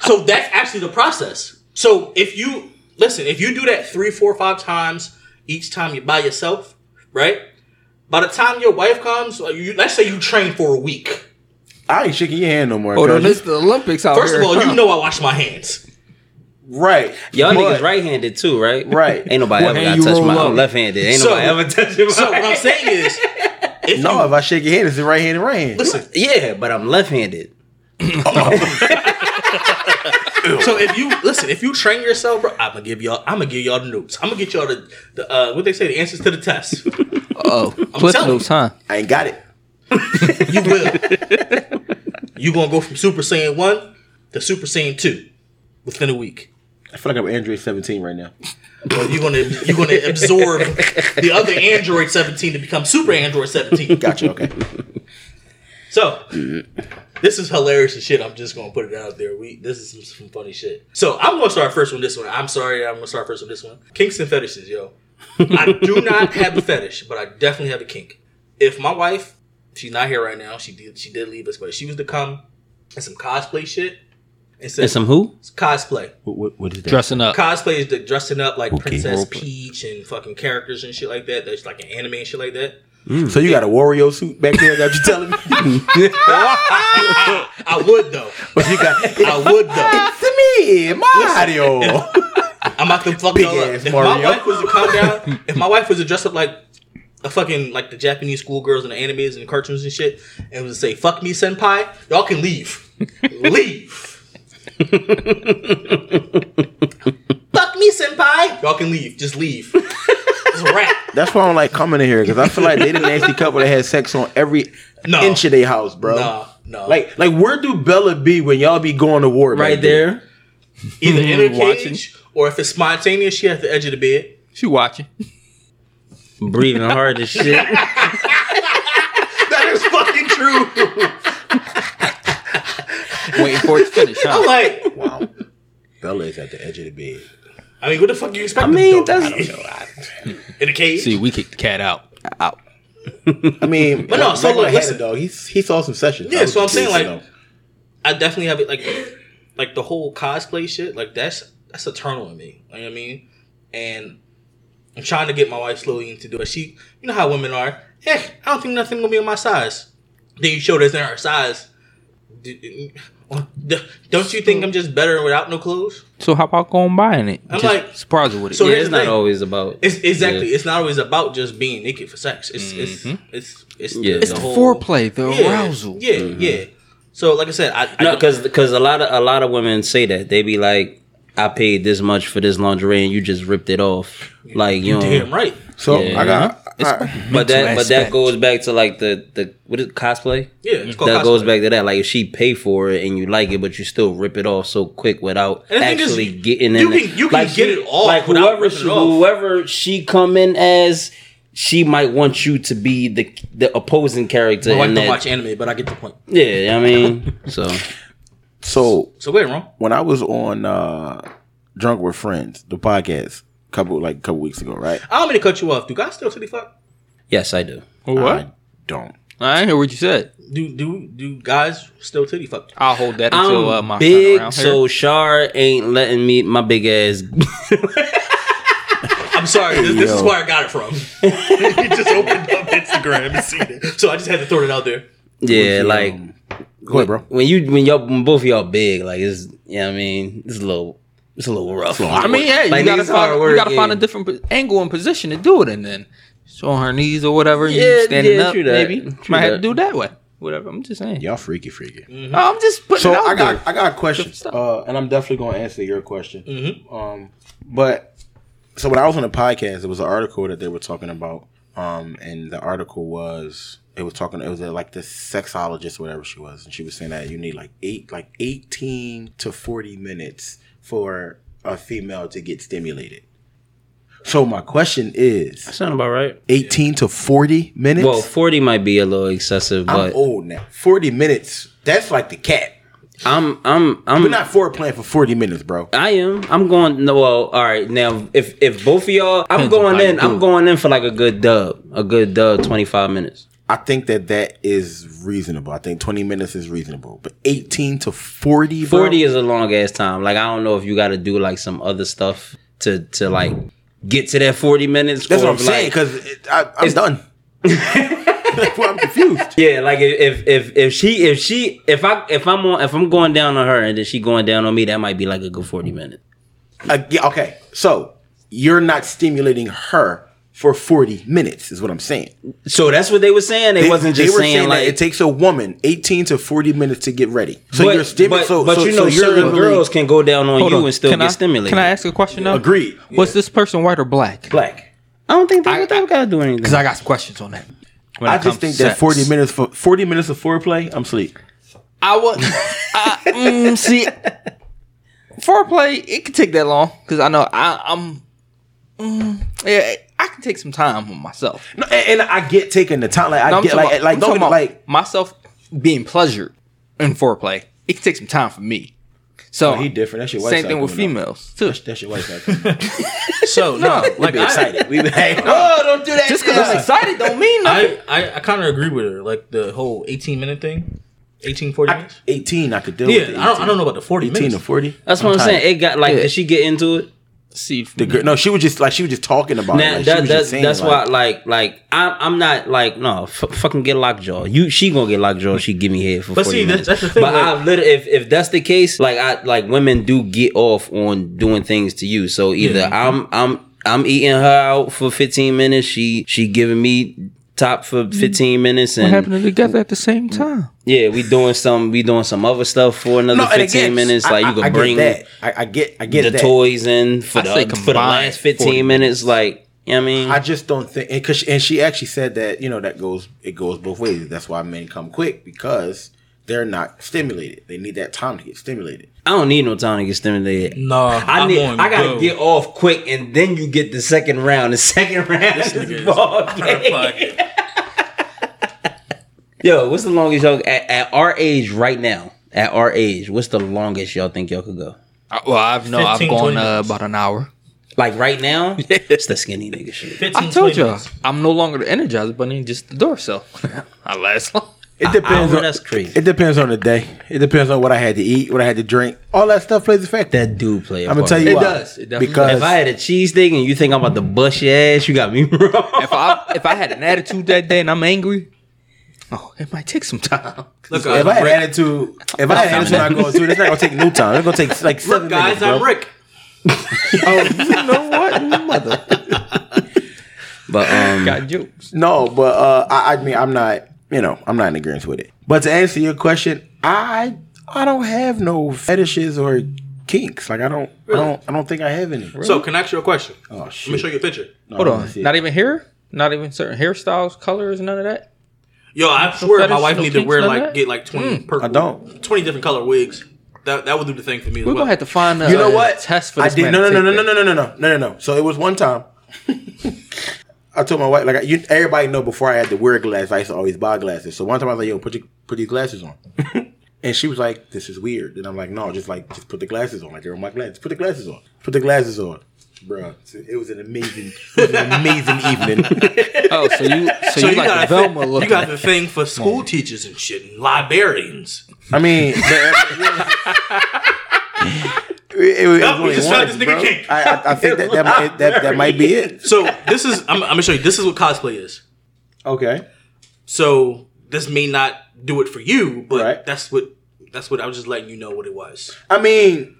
So that's actually the process. So if you listen, if you do that three, four, five times each time you're by yourself, right? By the time your wife comes, you, let's say you train for a week. I ain't shaking your hand no more. Hold on, cuz. this the Olympics out First here. of all, you know I wash my hands. right. Y'all But- niggas right-handed too, right? Right. Ain't nobody What ever hand got you touch my. roll I'm up? left-handed. Ain't So- nobody ever touching my. So what I'm saying is, if No, you, if I shake your hand, it's the right hand and right hand. listen, Yeah, but I'm left-handed. so if you listen, if you train yourself, bro, I'm gonna give y'all. I'm gonna give y'all the notes. I'm gonna get y'all the, the uh, what they say, the answers to the test. Oh, Cliff telling Notes, huh? I ain't got it. You will. you gonna go from Super Saiyan one to Super Saiyan two within a week. I feel like I'm Android 17 right now. Or you're gonna you're gonna absorb the other Android 17 to become Super Android 17. Gotcha. Okay. So this is hilarious as shit. I'm just gonna put it out there. We this is some, some funny shit. So I'm gonna start first with this one. I'm sorry, I'm gonna start first with this one. Kinks and fetishes, yo. I do not have a fetish, but I definitely have a kink. If my wife, she's not here right now, she did she did leave us, but she was to come and some cosplay shit and said And some who? cosplay. What, what, what is that? Dressing up. Cosplay is the dressing up like Okay, Princess. Peach and fucking characters and shit like that. That's like an anime and shit like that. Mm. So you got a Wario suit back there? That you telling me? I would though. But you got I would though. it's me, Mario. I'm about to fuck Big y'all up. If Mario. my wife was to come down, if my wife was to dress up like a fucking like the Japanese schoolgirls and the animes and the cartoons and shit, and was to say "fuck me, senpai," y'all can leave. leave. fuck me, senpai. Y'all can leave. Just leave. It's a wrap. That's why I don't like coming in here because I feel like they didn't ask the nasty couple that had sex on every No. inch of their house, bro. No, no. Like, like where do Bella be when y'all be going to war? back Right there. either in a Watching. or if it's spontaneous, she at the edge of the bed. She watching. Breathing hard as shit. That is fucking true. Waiting for it to finish, I'm like, Wow. Bella is at the edge of the bed. I mean, what the fuck you expect? I mean, them to that's- do? I don't know. in a cage. See, we kicked the cat out. Out. I mean, But no, so back look, listen. a dog. He he saw some sessions. Yeah, so I'm a saying, like, know. I definitely have it like like the whole cosplay shit. Like that's that's eternal in me. You know what I mean? And I'm trying to get my wife slowly into do it. She, you know how women are. Eh, I don't think nothing gonna be in my size. Then you show that's in her size. D- d- Don't you think I'm just better without no clothes? So how about going buying it? I'm Just like- surprise her with it. So yeah, here's it's not thing. always about. It's exactly. Yeah. It's not always about just being naked for sex. It's it's it's it's Yeah. the, It's the whole- foreplay, the yeah, arousal. Yeah, yeah. So like I said, I, I No, don't- because a lot of a lot of women say that they be like, I paid this much for this lingerie and you just ripped it off. Like you know, damn right. So Yeah. I got. It's I- but that but that goes back to like the the what is it, cosplay. Yeah, it's called That goes back to that. Like if she pay for it and you like it, but you still rip it off so quick without And the thing is, actually getting in. you can- you can like get it off Like whoever she, off. whoever she come in as, she might want you to be the the opposing character. My wife in don't watch anime, but I get the point. Yeah, I mean, so so So wait, wrong. when I was on uh, Drunk with Friends, the podcast, couple like a couple weeks ago, right? I don't mean to cut you off. Do guys still titty fuck? yes, I do. What? I don't. I didn't hear what you said. Do do do guys still titty fuck? I'll hold that until uh, I'm my big, son around so here. Shar ain't letting me my big ass. I'm sorry. This, this is where I got it from. he just opened up Instagram and seen it, so I just had to throw it out there. yeah, Um, like Go ahead, bro. when you when y'all when both of y'all big, like it's yeah, I mean it's a little it's a little rough. I mean, yeah, you gotta find you gotta find a different angle and position to do it, and then showing her knees or whatever. Yeah, you standing yeah, up, true that. maybe True might have to do it that way. Whatever. I'm just saying. Y'all freaky, freaky. Mm-hmm. I'm just putting So it out I got there. I got a question, uh, and I'm definitely going to answer your question. Mm-hmm. Um, but so when I was on the podcast, there was an article that they were talking about, um, and the article was it was talking. It was uh, like the sexologist, whatever she was, and she was saying that you need like eight, like eighteen to forty minutes for a female to get stimulated. So my question is, that sound about right. eighteen to forty minutes. Well, forty might be a little excessive, I'm but old now. Forty minutes. That's like the cat. I'm I'm I'm We're not foreplaying for forty minutes, bro. I am. I'm going. No, well, all right. Now, if if both of y'all, I'm Depends going in. I'm going in for like a good dub, a good dub, 25 minutes. I think that that is reasonable. I think 20 minutes is reasonable. But 18 to 40, bro, 40 is a long ass time. Like I don't know if you got to do like some other stuff to to like get to that 40 minutes. That's what I'm if, saying like- because I'm done. That's why I'm confused. Yeah, like if, if if she if she if I if I'm on if I'm going down on her and then she going down on me, that might be like a good 40 minutes. Uh, yeah, okay, so you're not stimulating her for 40 minutes, is what I'm saying. So that's what they were saying. They, wasn't just saying, that like it takes a woman 18 to 40 minutes to get ready. So but, you're stimulated. but, So, but so, you know, you're certain girls can go down on you on. and still can get I, stimulated. Can I ask a question now? Agreed. Was this person white or black? Black. I don't think that, I- that got to do anything. Because I got some questions on that. When I just think that sex. 40 minutes for 40 minutes of foreplay, I'm sleep. I would. I, mm, see, foreplay it could take that long because I know I, I'm. Mm, yeah, I can take some time on myself. No, and, and I get taking the time. Like I No, I'm get like about- like I'm talking about like myself being pleasured in foreplay. It can take some time for me. So Oh, he different. That's your white Same side thing with coming up. females too. that's your white side. So no, we like be I, excited. We be hey, Oh, don't do that. Just because I'm excited don't mean nothing. I, I, I kind of agree with her. Like the whole 18 minute thing, 18, 40 minutes. 18, I could deal Yeah, with. the I don't, I don't know about the 40 18 minutes. to 40. That's what I'm tired. saying. It got like, Yeah. did she get into it? See, The girl, no, she was just like she was just talking about Now, it. Like, she that, was that, just saying, that's like, why, like, like I'm, I'm not like no, f- fucking get lockjaw. You, she gonna get lockjaw. She give me head for. But 40 see, minutes. that's- that's the thing, But like- I literally, if if that's the case, like I like women do get off on doing things to you. So either I'm I'm I'm eating her out for 15 minutes. She she giving me top for mm. 15 minutes, what and happened together at the same time? yeah, we doing some we doing some other stuff for another no, 15 again, minutes. I- Like I- you can I get bring that. I, I get, I get the that. toys in for I the for the last 15 minutes. Like you know what I mean. I just don't think, and, cause she, and she actually said that you know that goes it goes both ways. That's why men come quick because they're not stimulated. They need that time to get stimulated. I don't need no time to get stimulated. No, I I'm need. I gotta go. get off quick, and then you get the second round. The second round is nigga is ball game. Yo, what's the longest y'all at, at our age right now? At our age, what's the longest y'all think y'all could go? I, well, I've no, I've gone uh, about an hour. Like right now, it's the skinny nigga shit. 15, I told y'all, minutes. I'm no longer the Energizer Bunny, just the Duracell. I last long. It depends. I- on, that's crazy. It depends on the day. It depends on what I had to eat, what I had to drink. All that stuff plays a factor. That do play. i I'm gonna tell you It why. does. It definitely because If I had a cheese thing and you think I'm about to bust your ass, you got me wrong. If I if I had an attitude that day and I'm angry, oh, it might take some time. Look, if I had Rick, attitude, if I had attitude, not going to, it. it's not gonna take no time. It's gonna take like seven look, guys, minutes, bro. I'm Rick. oh, you know what, mother? but um, Got jokes. No, but uh, I, I mean, I'm not. You know, I'm not in agreement with it. But to answer your question, I I don't have no fetishes or kinks. Like I don't, I don't, I don't think I have any. So, can I ask you a question? Oh Let me shit! show you a picture. No, Hold on, not even hair, not even certain hairstyles, colors, none of that. Yo, I swear my wife no need to wear none like that? get like 20 mm, purple, I don't. 20 different color wigs. That that would do the thing for me We're well. gonna have to find a You know a what? test for I did. man No, no, no, no, no, no, no, no, no, no, no. So it was one time. I told my wife, like, you, everybody know before I had to wear glasses, I used to always buy glasses. So one time I was like, yo, put your, put these glasses on. and she was like, this is weird. And I'm like, no, just like, just put the glasses on. Like, they're on my glasses. Put the glasses on. Put the glasses on. Bro, it was an amazing, it was an amazing evening. Oh, so you so, you, like got the a thing, Velma you looking? got the thing for school teachers and shit, and librarians. I mean, it, it was Yup, we only just one, found this nigga bro. kink. I, I, I think that that, might, that that might be it. So this is I'm, I'm gonna show you. This is what cosplay is. Okay. So this may not do it for you, but Right. that's what that's what I was just letting you know what it was. I mean,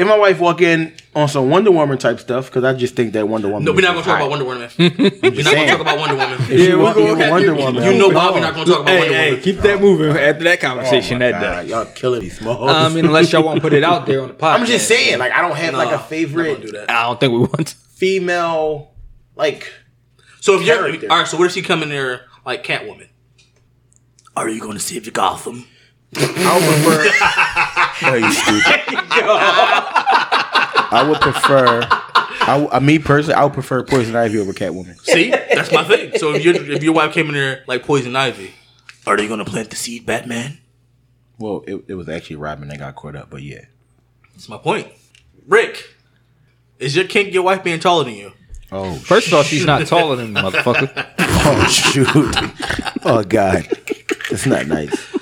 if my wife walk in on some Wonder Woman type stuff, because I just think that Wonder Woman. No, we're not gonna talk hot. about Wonder Woman. we're not gonna talk about Wonder Woman. If she walk in with Wonder Woman, You I'm know like, why oh, we're not gonna talk about Wonder Woman. keep that moving after that oh conversation my that God, day. y'all killing me, small. I mean, unless y'all want to put it out there on the podcast. I'm just saying, like, I don't have like a not gonna do favorite that. I don't think we want to. female, like. So if you're Character. all right, so what if she come in there like Catwoman? Are you going to save the Gotham? I would prefer. oh, you stupid. I would prefer. I, w- uh, me personally, I would prefer Poison Ivy over Catwoman. See, that's my thing. So if your if your wife came in there like Poison Ivy, are they going to plant the seed, Batman? Well, it, it was actually Robin that got caught up, but yeah. That's my point. Rick, is your kink your wife being taller than you? Oh, First of all, she's not taller than me, motherfucker. oh shoot! Oh god, it's not nice.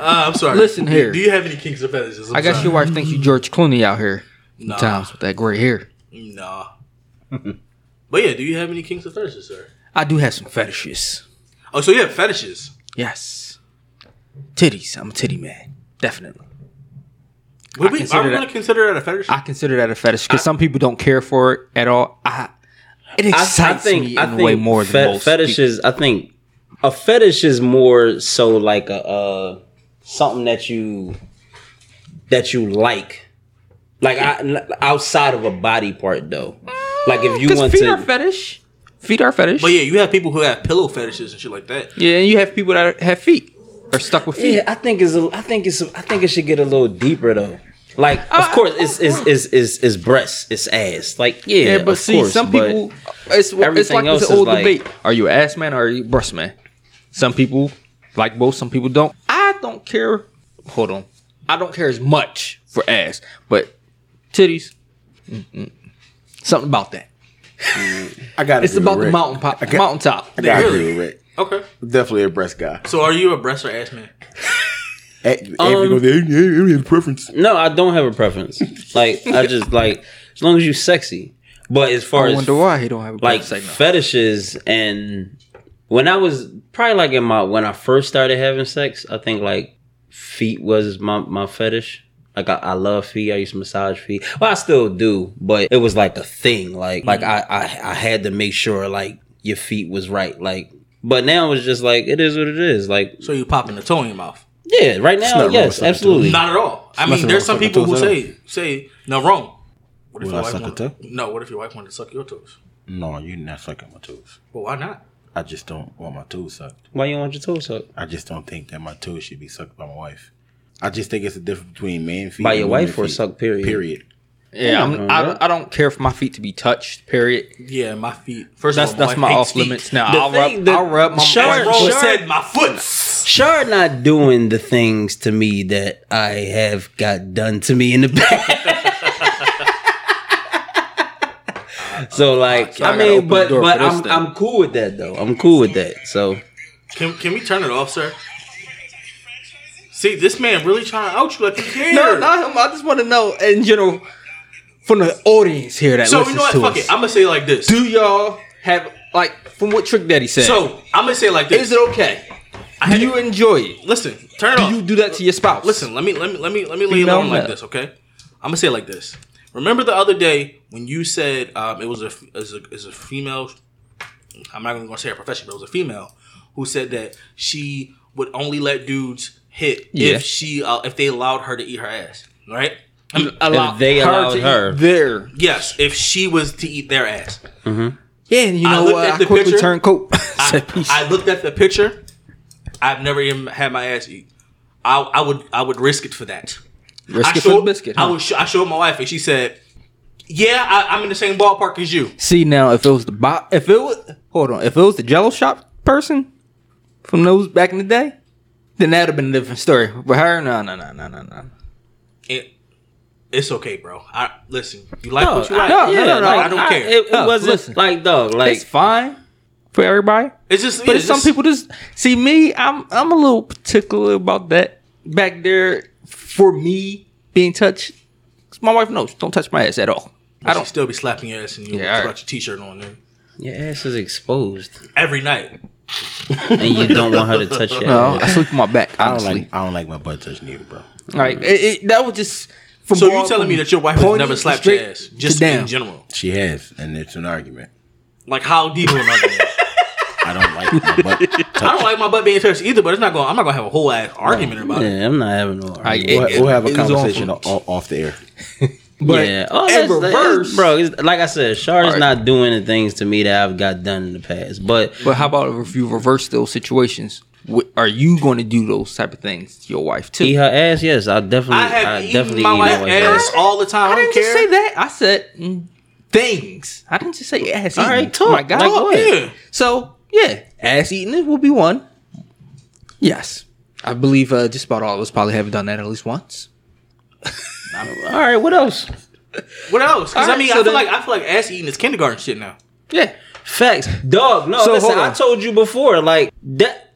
Uh, I'm sorry. Listen Do- here. Do you have any kinks or fetishes? I'm I guess sorry. your wife thinks you George Clooney out here. Nah. Times with that gray hair. Nah. but yeah, do you have any kinks or fetishes, sir? I do have some fetishes. Oh, so you have fetishes. Yes. Titties. I'm a titty man. Definitely. Would we, consider are we that- going to consider that a fetish? I consider that a fetish because some people don't care for it at all. I It I, I excites think me I in think way more than most fetishes. I think a fetish is more so like a uh, something that you that you like, like I, outside of a body part though. Like if you want feet to, are fetish. Feet are fetish. But yeah, you have people who have pillow fetishes and shit like that. yeah, and you have people that have feet are stuck with feet. yeah, I think it's a, I think it's a, I think it should get a little deeper though. Like of uh, course it's it's is is is breasts, it's ass. Like yeah, Yeah, but of see, course, some but- people, it's, it's everything like else this is old like- debate: Are you ass man or are you breast man? Some people like both. Some people don't. I don't care. Hold on, I don't care as much for ass, but titties. mm-mm. Something about that. I got It's about the mountain pop, got- mountaintop. I got Really? agree with Rick. Okay. Definitely a breast guy. So are you a breast or ass man? You go there, yeah, yeah, yeah, preference. No, I don't have a preference. Like I just like as long as you sexy. But as far I as wonder why he don't have a like segment. fetishes and when I was probably like in my when I first started having sex, I think like feet was my my fetish. Like I, I love feet. I used to massage feet. Well, I still do, but it was like a thing. Like like mm. I, I I had to make sure like your feet was right. Like, but now it's just like it is what it is. Like So you popping the toe in your mouth? yeah, right now nothing yes, absolutely. Not at all. I mean, there's some people who say say no wrong. What Will your I wife suck a want- toe? No. What if your wife wanted to suck your toes? No, you're not sucking my toes. Well, why not? I just don't want my toes sucked. Why you want your toes sucked? I just don't think that my toes should be sucked by my wife. I just think it's a difference between man feet By and your women wife or feet. suck, period? Period. yeah, I'm. I, I don't care for my feet to be touched. Period. Yeah, my feet. First That's of all, that's my my off feet. limits. Now The I'll thing rub that- I'll rub my Sure, As Rose sure. said, my foot. Sure, not doing the things to me that I have got done to me in the past. So like, So I I mean, but but I'm then. I'm cool with that though. I'm cool with that. So Can can we turn it off, sir? See, this man really trying to out you like he cares. No, not him. I just want to know in general from the audience here that So listens you know what? to Fuck us. it. I'm gonna say it like this. Do y'all have like from what Trick Daddy said? So I'm gonna say it like this. is it okay? Do you enjoy it? Listen, turn it Do off. you do that to your spouse? Listen, let me let me let me let me lay it on like this, okay? I'm gonna say it like this. Remember the other day when you said um, it was a it was a, it was a female. I'm not even gonna say her profession, but it was a female who said that she would only let dudes hit Yeah. if she uh, if they allowed her to eat her ass, right? allow they her allowed to her. eat their Yes, if she was to eat their ass. yeah, and you know looked what? at I quickly picture. turned coat. I, I looked at the picture. I've never even had my ass eat. I, I would I would risk it for that. Risk I it showed, the biscuit. I was. I showed my wife, and she said, "Yeah, I, I'm in the same ballpark as you." See now, if it was the bo- if it was hold on, if it was the Jello shop person from those back in the day, then that'd have been a different story. But her, no, no, no, no, no, no. It, it's okay, bro. I listen. You like no, what you like. no, no, no, no, I don't care. It, it No, wasn't listen. like dog. Like it's fine for everybody. It's just. But yeah, some just- people just see me. I'm I'm a little particular about that. Back there, for me being touched, my wife knows don't touch my ass at all. I I don't. don't still be slapping your ass and you Yeah, yeah, alright. got your t-shirt on there your ass is exposed, every night. and you don't want her to touch your No. I sleep on my back. I don't like I don't like my butt touching either, bro. like it, it, that was just. From So you going telling me that your wife has never to slapped your ass, just in general? She has, and it's an argument. Like how deep of an argument? I don't like my butt I don't like my butt being touched either, but it's not going. I'm not gonna have a whole ass argument about it. Yeah, I'm not having no. Like, argument. We'll, we'll have a it was conversation from- o- off the air. But yeah, oh, in that's, that's- reverse, bro. It's, like I said, Shar is Alright. not doing the things to me that I've got done in the past. But But how about if you reverse those situations? Wh- Are you going to do those type of things to your wife too? eat her ass, yes, I definitely, I I, have eaten definitely my eat wife my wife's ass ass. all the time. I, I don't didn't care. just say that. I said mm, things. I didn't just say ass All eating. right, talk. My God. Like, go ahead. Yeah. So yeah, ass eating it will be one. Yes, I believe uh, just about all of us probably have done that at least once. All right, what else? What else? Because I Alright, mean, so I feel then- like I feel like ass eating is kindergarten shit now. Yeah, Facts, dog. No, So, listen, hold I told you before, like that.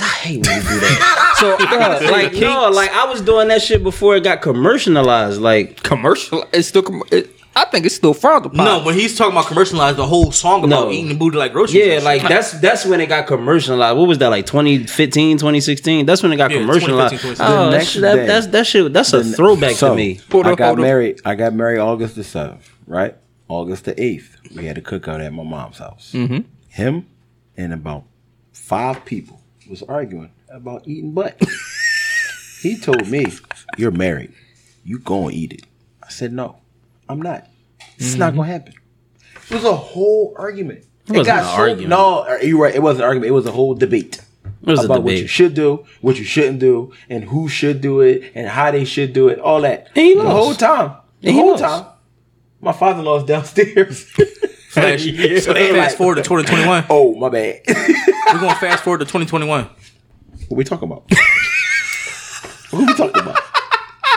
I hate when you do that. so Dog, like kinks- no, like I was doing that shit before it got commercialized. Like commercial. It's still. Com- it, I think it's still frowned upon. No, when he's talking about commercialized, the whole song about No. eating the booty like groceries. Yeah, and like that's that's when it got commercialized. What was that like 2015, 2016? That's when it got Yeah, commercialized. Oh, The that's, next that, day. that's that shit. That's a Then- throwback so, to me. Hold I got hold on. married. I got married August the seventh, right? August the 8th, we had a cookout at my mom's house. Mm-hmm. Him and about five people was arguing about eating butt. he told me, You're married. You go and eat it. I said, No, I'm not. It's not mm-hmm. going to happen. It was a whole argument. It, wasn't an so, argument. No, you're right. It wasn't an argument. It was a whole debate It was a about what you should do, what you shouldn't do, and who should do it, and how they should do it, all that. And he the whole time. The And whole lost. time. My father in law's downstairs. Flash. Yeah. So fast forward to 2021. Oh, my bad. We're going to fast forward to 2021. what we talking about? what we talking about?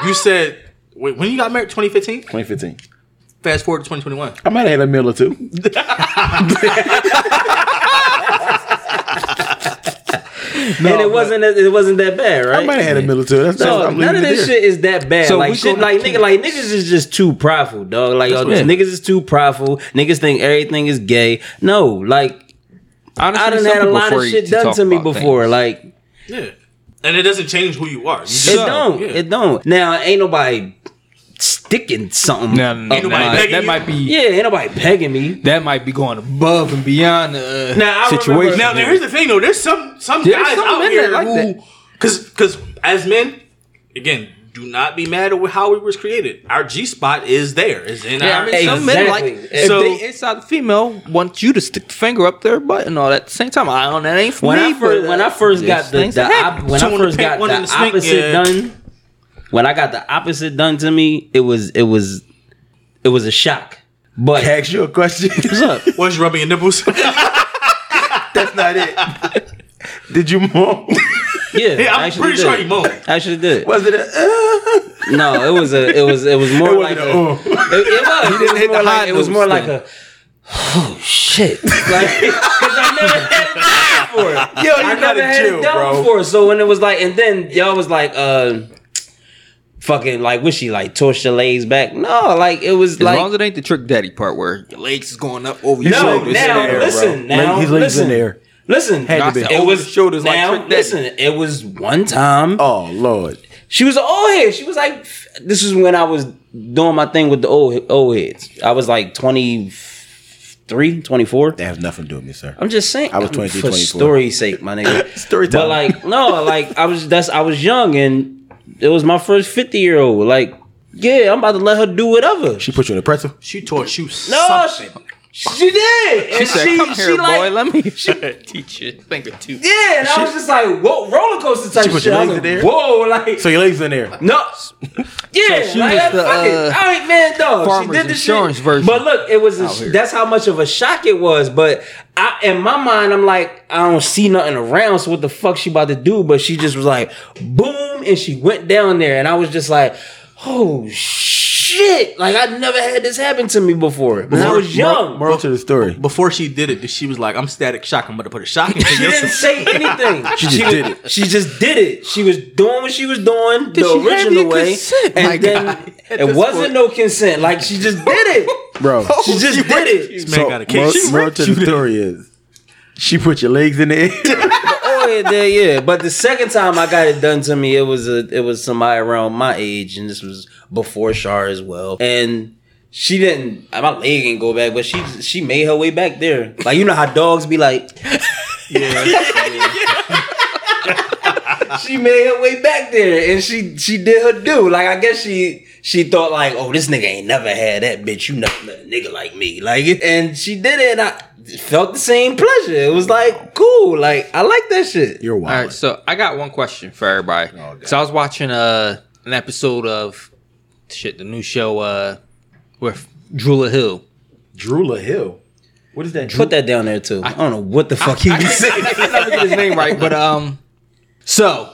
You said wait, when you got married, 2015. 2015. Fast forward to 2021. I might have had a meal or two. and it wasn't that, it wasn't that bad, right? I might have had a meal or two. That's No, I'm none of this there. shit is that bad. So like we shit, gonna like keep- nigga, like niggas is just too prideful, dog. Like yo, what niggas is too prideful. Niggas think everything is gay. No, like Honestly, I done some had a lot of shit done to me before. things. Like Yeah. And it doesn't change who you are. You just, it don't, yeah. it don't. Now ain't nobody sticking something. No, no, no, nobody my- that, that you? might be Yeah, ain't nobody pegging me. that might be going above and beyond the uh, Now, situation. remember- Now, now, here's the thing, though. There's some some There's guys out men here like who, because because as men, again, do not be mad at how we was created. Our G spot is there. Is in Yeah, our. I mean, some men like Exactly. if So- they inside the female want you to stick the finger up their butt and all that. At the same time, I don't. That ain't for when me. I first but, when I first got the, things the op- when Two I first got one the the snake, opposite yeah. done, when I got the opposite done to me, it was it was it was a shock. But Can I ask you a question? what's up? was you rubbing your nipples? That's not it. Did you moan? Yeah, Yeah, I I'm actually pretty did. sure you moaned. I Actually did. Was it a? Uh, No, it was a it was it was more it like a, a. Uh. it, it was. It was hit more the like high it was more like a oh shit, like because I never had it done before. Yo, I you never gotta had chill, it done bro. before. So when it was like, and then y'all was like, uh, fucking like, was she like torch your legs back? No, like it was like As like. long as it ain't the trick daddy part where your legs is going up over your no, shoulders. now in listen, bro. now His legs listen, in the air. Listen. Had to be. It was the shoulders like now. Trick Daddy. listen, it was one time. Oh Lord. She was an old head. She was like, this is when I was doing my thing with the old old heads. I was like 23, 24. That has nothing to do with me, sir. I'm just saying. I was 23, for 24. story's sake, my nigga. Story time. But like, no, like I was that's I was young and it was my first 50 year old. Like, yeah, I'm about to let her do whatever. She put you in a pretzel. she taught you no, something. She did. She And said, she, "Come she here, like, boy. Let me teach you a thing or two." Yeah, and I was just like, whoa, roller coaster type She put shit. your legs was in there? Whoa, like So your legs in there. No. Yeah, So she like, was the, fuck it. uh, All right, man, dog. She farmer's did the insurance shit. version But look, it was a, that's how much of a shock it was. But I, in my mind, I'm like, I don't see nothing around. So what the fuck she about to do? But she just was like, boom, and she went down there, and I was just like, oh shit! Like I never had this happen to me before. When I was young. Moral to the story. Before she did it, she was like, "I'm static shock. I'm gonna put a shock into She didn't say anything. She just was- did it. She just did it. She was doing what she was doing Did the she original your way, consent, my and then guy? it wasn't no consent. Like she just did it. Bro. She just did it. This So, man got a moral, case. moral to the story is she put your legs in the air. Yeah, there, yeah. But the second time I got it done to me, it was a it was somebody around my age, and this was before Shar as well. And she didn't. My leg didn't go back, but she she made her way back there. Like you know how dogs be like. yeah. she made her way back there, and she she did her do. Like I guess she she thought like, oh, this nigga ain't never had that bitch. You never met a nigga like me. Like, and she did it. and I felt the same pleasure. It was like cool. Like I like that shit. You're All wild. right, so I got one question for everybody. Oh, Because I was watching uh, an episode of shit, the new show uh, with Drula Hill. Drula Hill. What is that? Put that down there too. I don't know what the fuck he I was can't, saying. I can't never get his name right, but um, so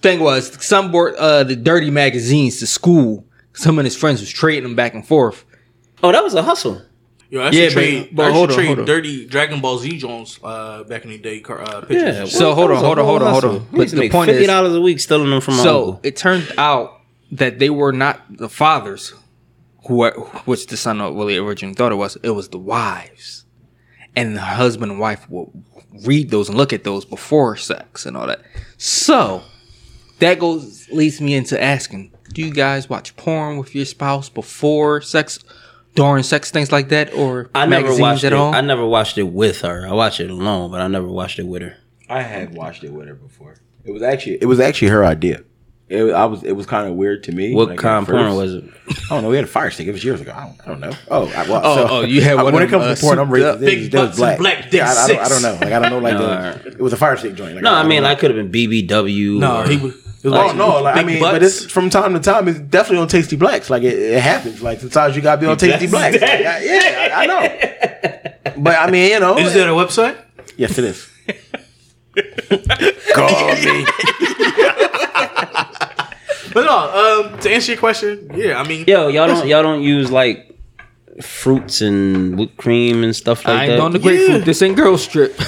thing was, some brought uh the dirty magazines to school. Some of his friends was trading them back and forth. Oh, that was a hustle. Yo, I Yeah, trade, but- but I used hold to on, trade hold on. dirty Dragon Ball Z Jones uh, back in the day. car- Uh, pictures. Yeah. So, hold on, hold on, hold on, hold on. But the point is- fifty dollars a week stealing them from my So uncle. it turned out that they were not the fathers, who were, which the son really originally thought it was. It was the wives, and the husband and wife will read those and look at those before sex and all that. So that goes leads me into asking: Do you guys watch porn with your spouse before sex, during sex, things like that, or I never magazines watched at it. all? I never watched it with her. I watched it alone, but I never watched it with her. I had watched it with her before. It was actually it was actually her idea. It, I was it was kind of weird to me. What like, kind of porn was it? I don't know. We had a fire stick. It was years ago. I don't, I don't know. Oh, I, well, Oh, so, oh, you had I- one when of it comes them, to porn, uh, I'm racist. big It was- it was and black dick Yeah, I, I don't, I don't know. Like I don't know. Like No, the, alright. it was a fire stick joint. Like, No, I don't mean, know. I could have been BBW. No, or, he was. It was Oh like no! Like, I mean, butts. but it's from time to time. It's definitely on Tasty Blacks. Like it, it happens. Like sometimes you gotta be on Tasty Blacks. Like, I- yeah, I, I know. But I mean, you know, Is that a website? yes, it is. Call me. But no, um, to answer your question, yeah, I mean, Yo, y'all don't y'all don't use like fruits and whipped cream and stuff like I ain't that. going to grapefruit. Yeah. This ain't girl strip.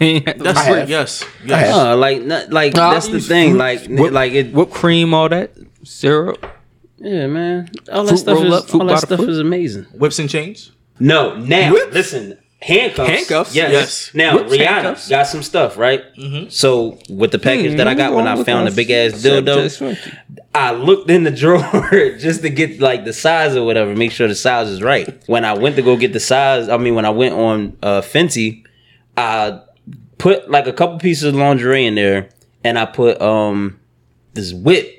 Ain't had that's I have. Yes, I yes. have. Uh, like not, like Nah, I that's the thing. fruit, Like whip- like it. whipped cream, all that syrup. Yeah, man. All that Fruit stuff is up, fruit all that stuff fruit. is amazing. Whips and chains. No, now Whips? listen. Handcuffs. Handcuffs? Yes. Yes. Now Whips, Rihanna handcuffs. got some stuff, right? So with the package that I got when I found the big ass dildo, I looked in the drawer just to get like the size or whatever, make sure the size is right. When I went to go get the size, I mean when I went on uh Fenty, I put like a couple pieces of lingerie in there and I put um this whip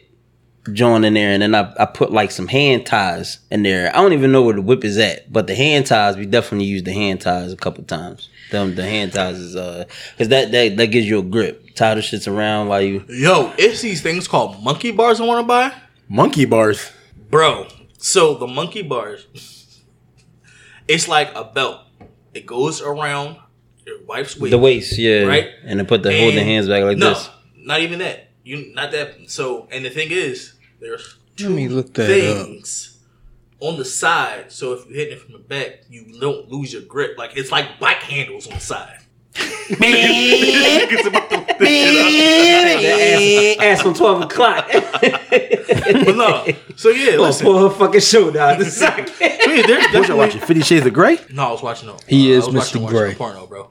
joint in there and then I, I put like some hand ties in there. I don't even know where the whip is at, but the hand ties we definitely use the hand ties a couple times. Them the hand ties is uh cause that that, that gives you a grip. Tie the shits around while you Yo, it's these things called monkey bars I want to buy, Monkey bars. bro. So the monkey bars, it's like a belt. It goes around your wife's waist. the waist, yeah. Right. And then put the hold the hands back like this. no, this. not even that. You not that. So and the thing is, there's Let me look that up. things on the side. So if you hit it from the back, you don't lose your grip. Like it's like bike handles on the side. It's about to lift it ass, ass on twelve o'clock. up. But no. So yeah, listen. Pull her fucking shoe down. So yeah, there's What you definitely. watching? Fifty Shades of Grey? No, I was watching. No, He uh, is I was watching- Mr. Gray. Porno, bro.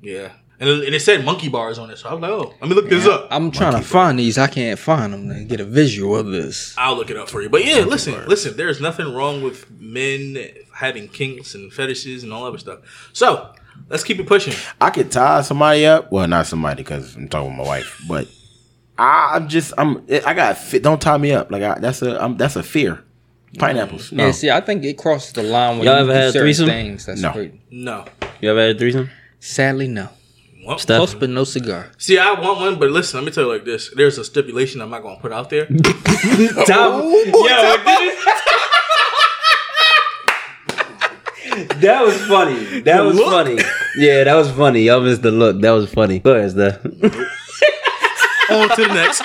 Yeah, and it, said monkey bars on it, so I was like, oh, let me look this up. I'm trying to find these. I can't find them to get a visual of this. I'll look it up for you. But yeah, listen, listen. There's nothing wrong with men having kinks and fetishes and all other stuff. So let's keep it pushing. I could tie somebody up. Well, not somebody because I'm talking with my wife, but I, I'm just I'm I got fit. Don't tie me up. Like I, that's a I'm, that's a fear. Pineapples. No. Yeah, see, I think it crosses the line when Y'all you ever do had certain threesome? things. That's No. great. No. You ever had a threesome? Sadly, no. Well, Steph? Close, but no cigar. see, I want one, but listen, let me tell you like this. There's a stipulation I'm not going to put out there. That was funny. That was funny. Yeah, that was funny. Y'all missed the look. That was funny. Go ahead, Steph. On to the next.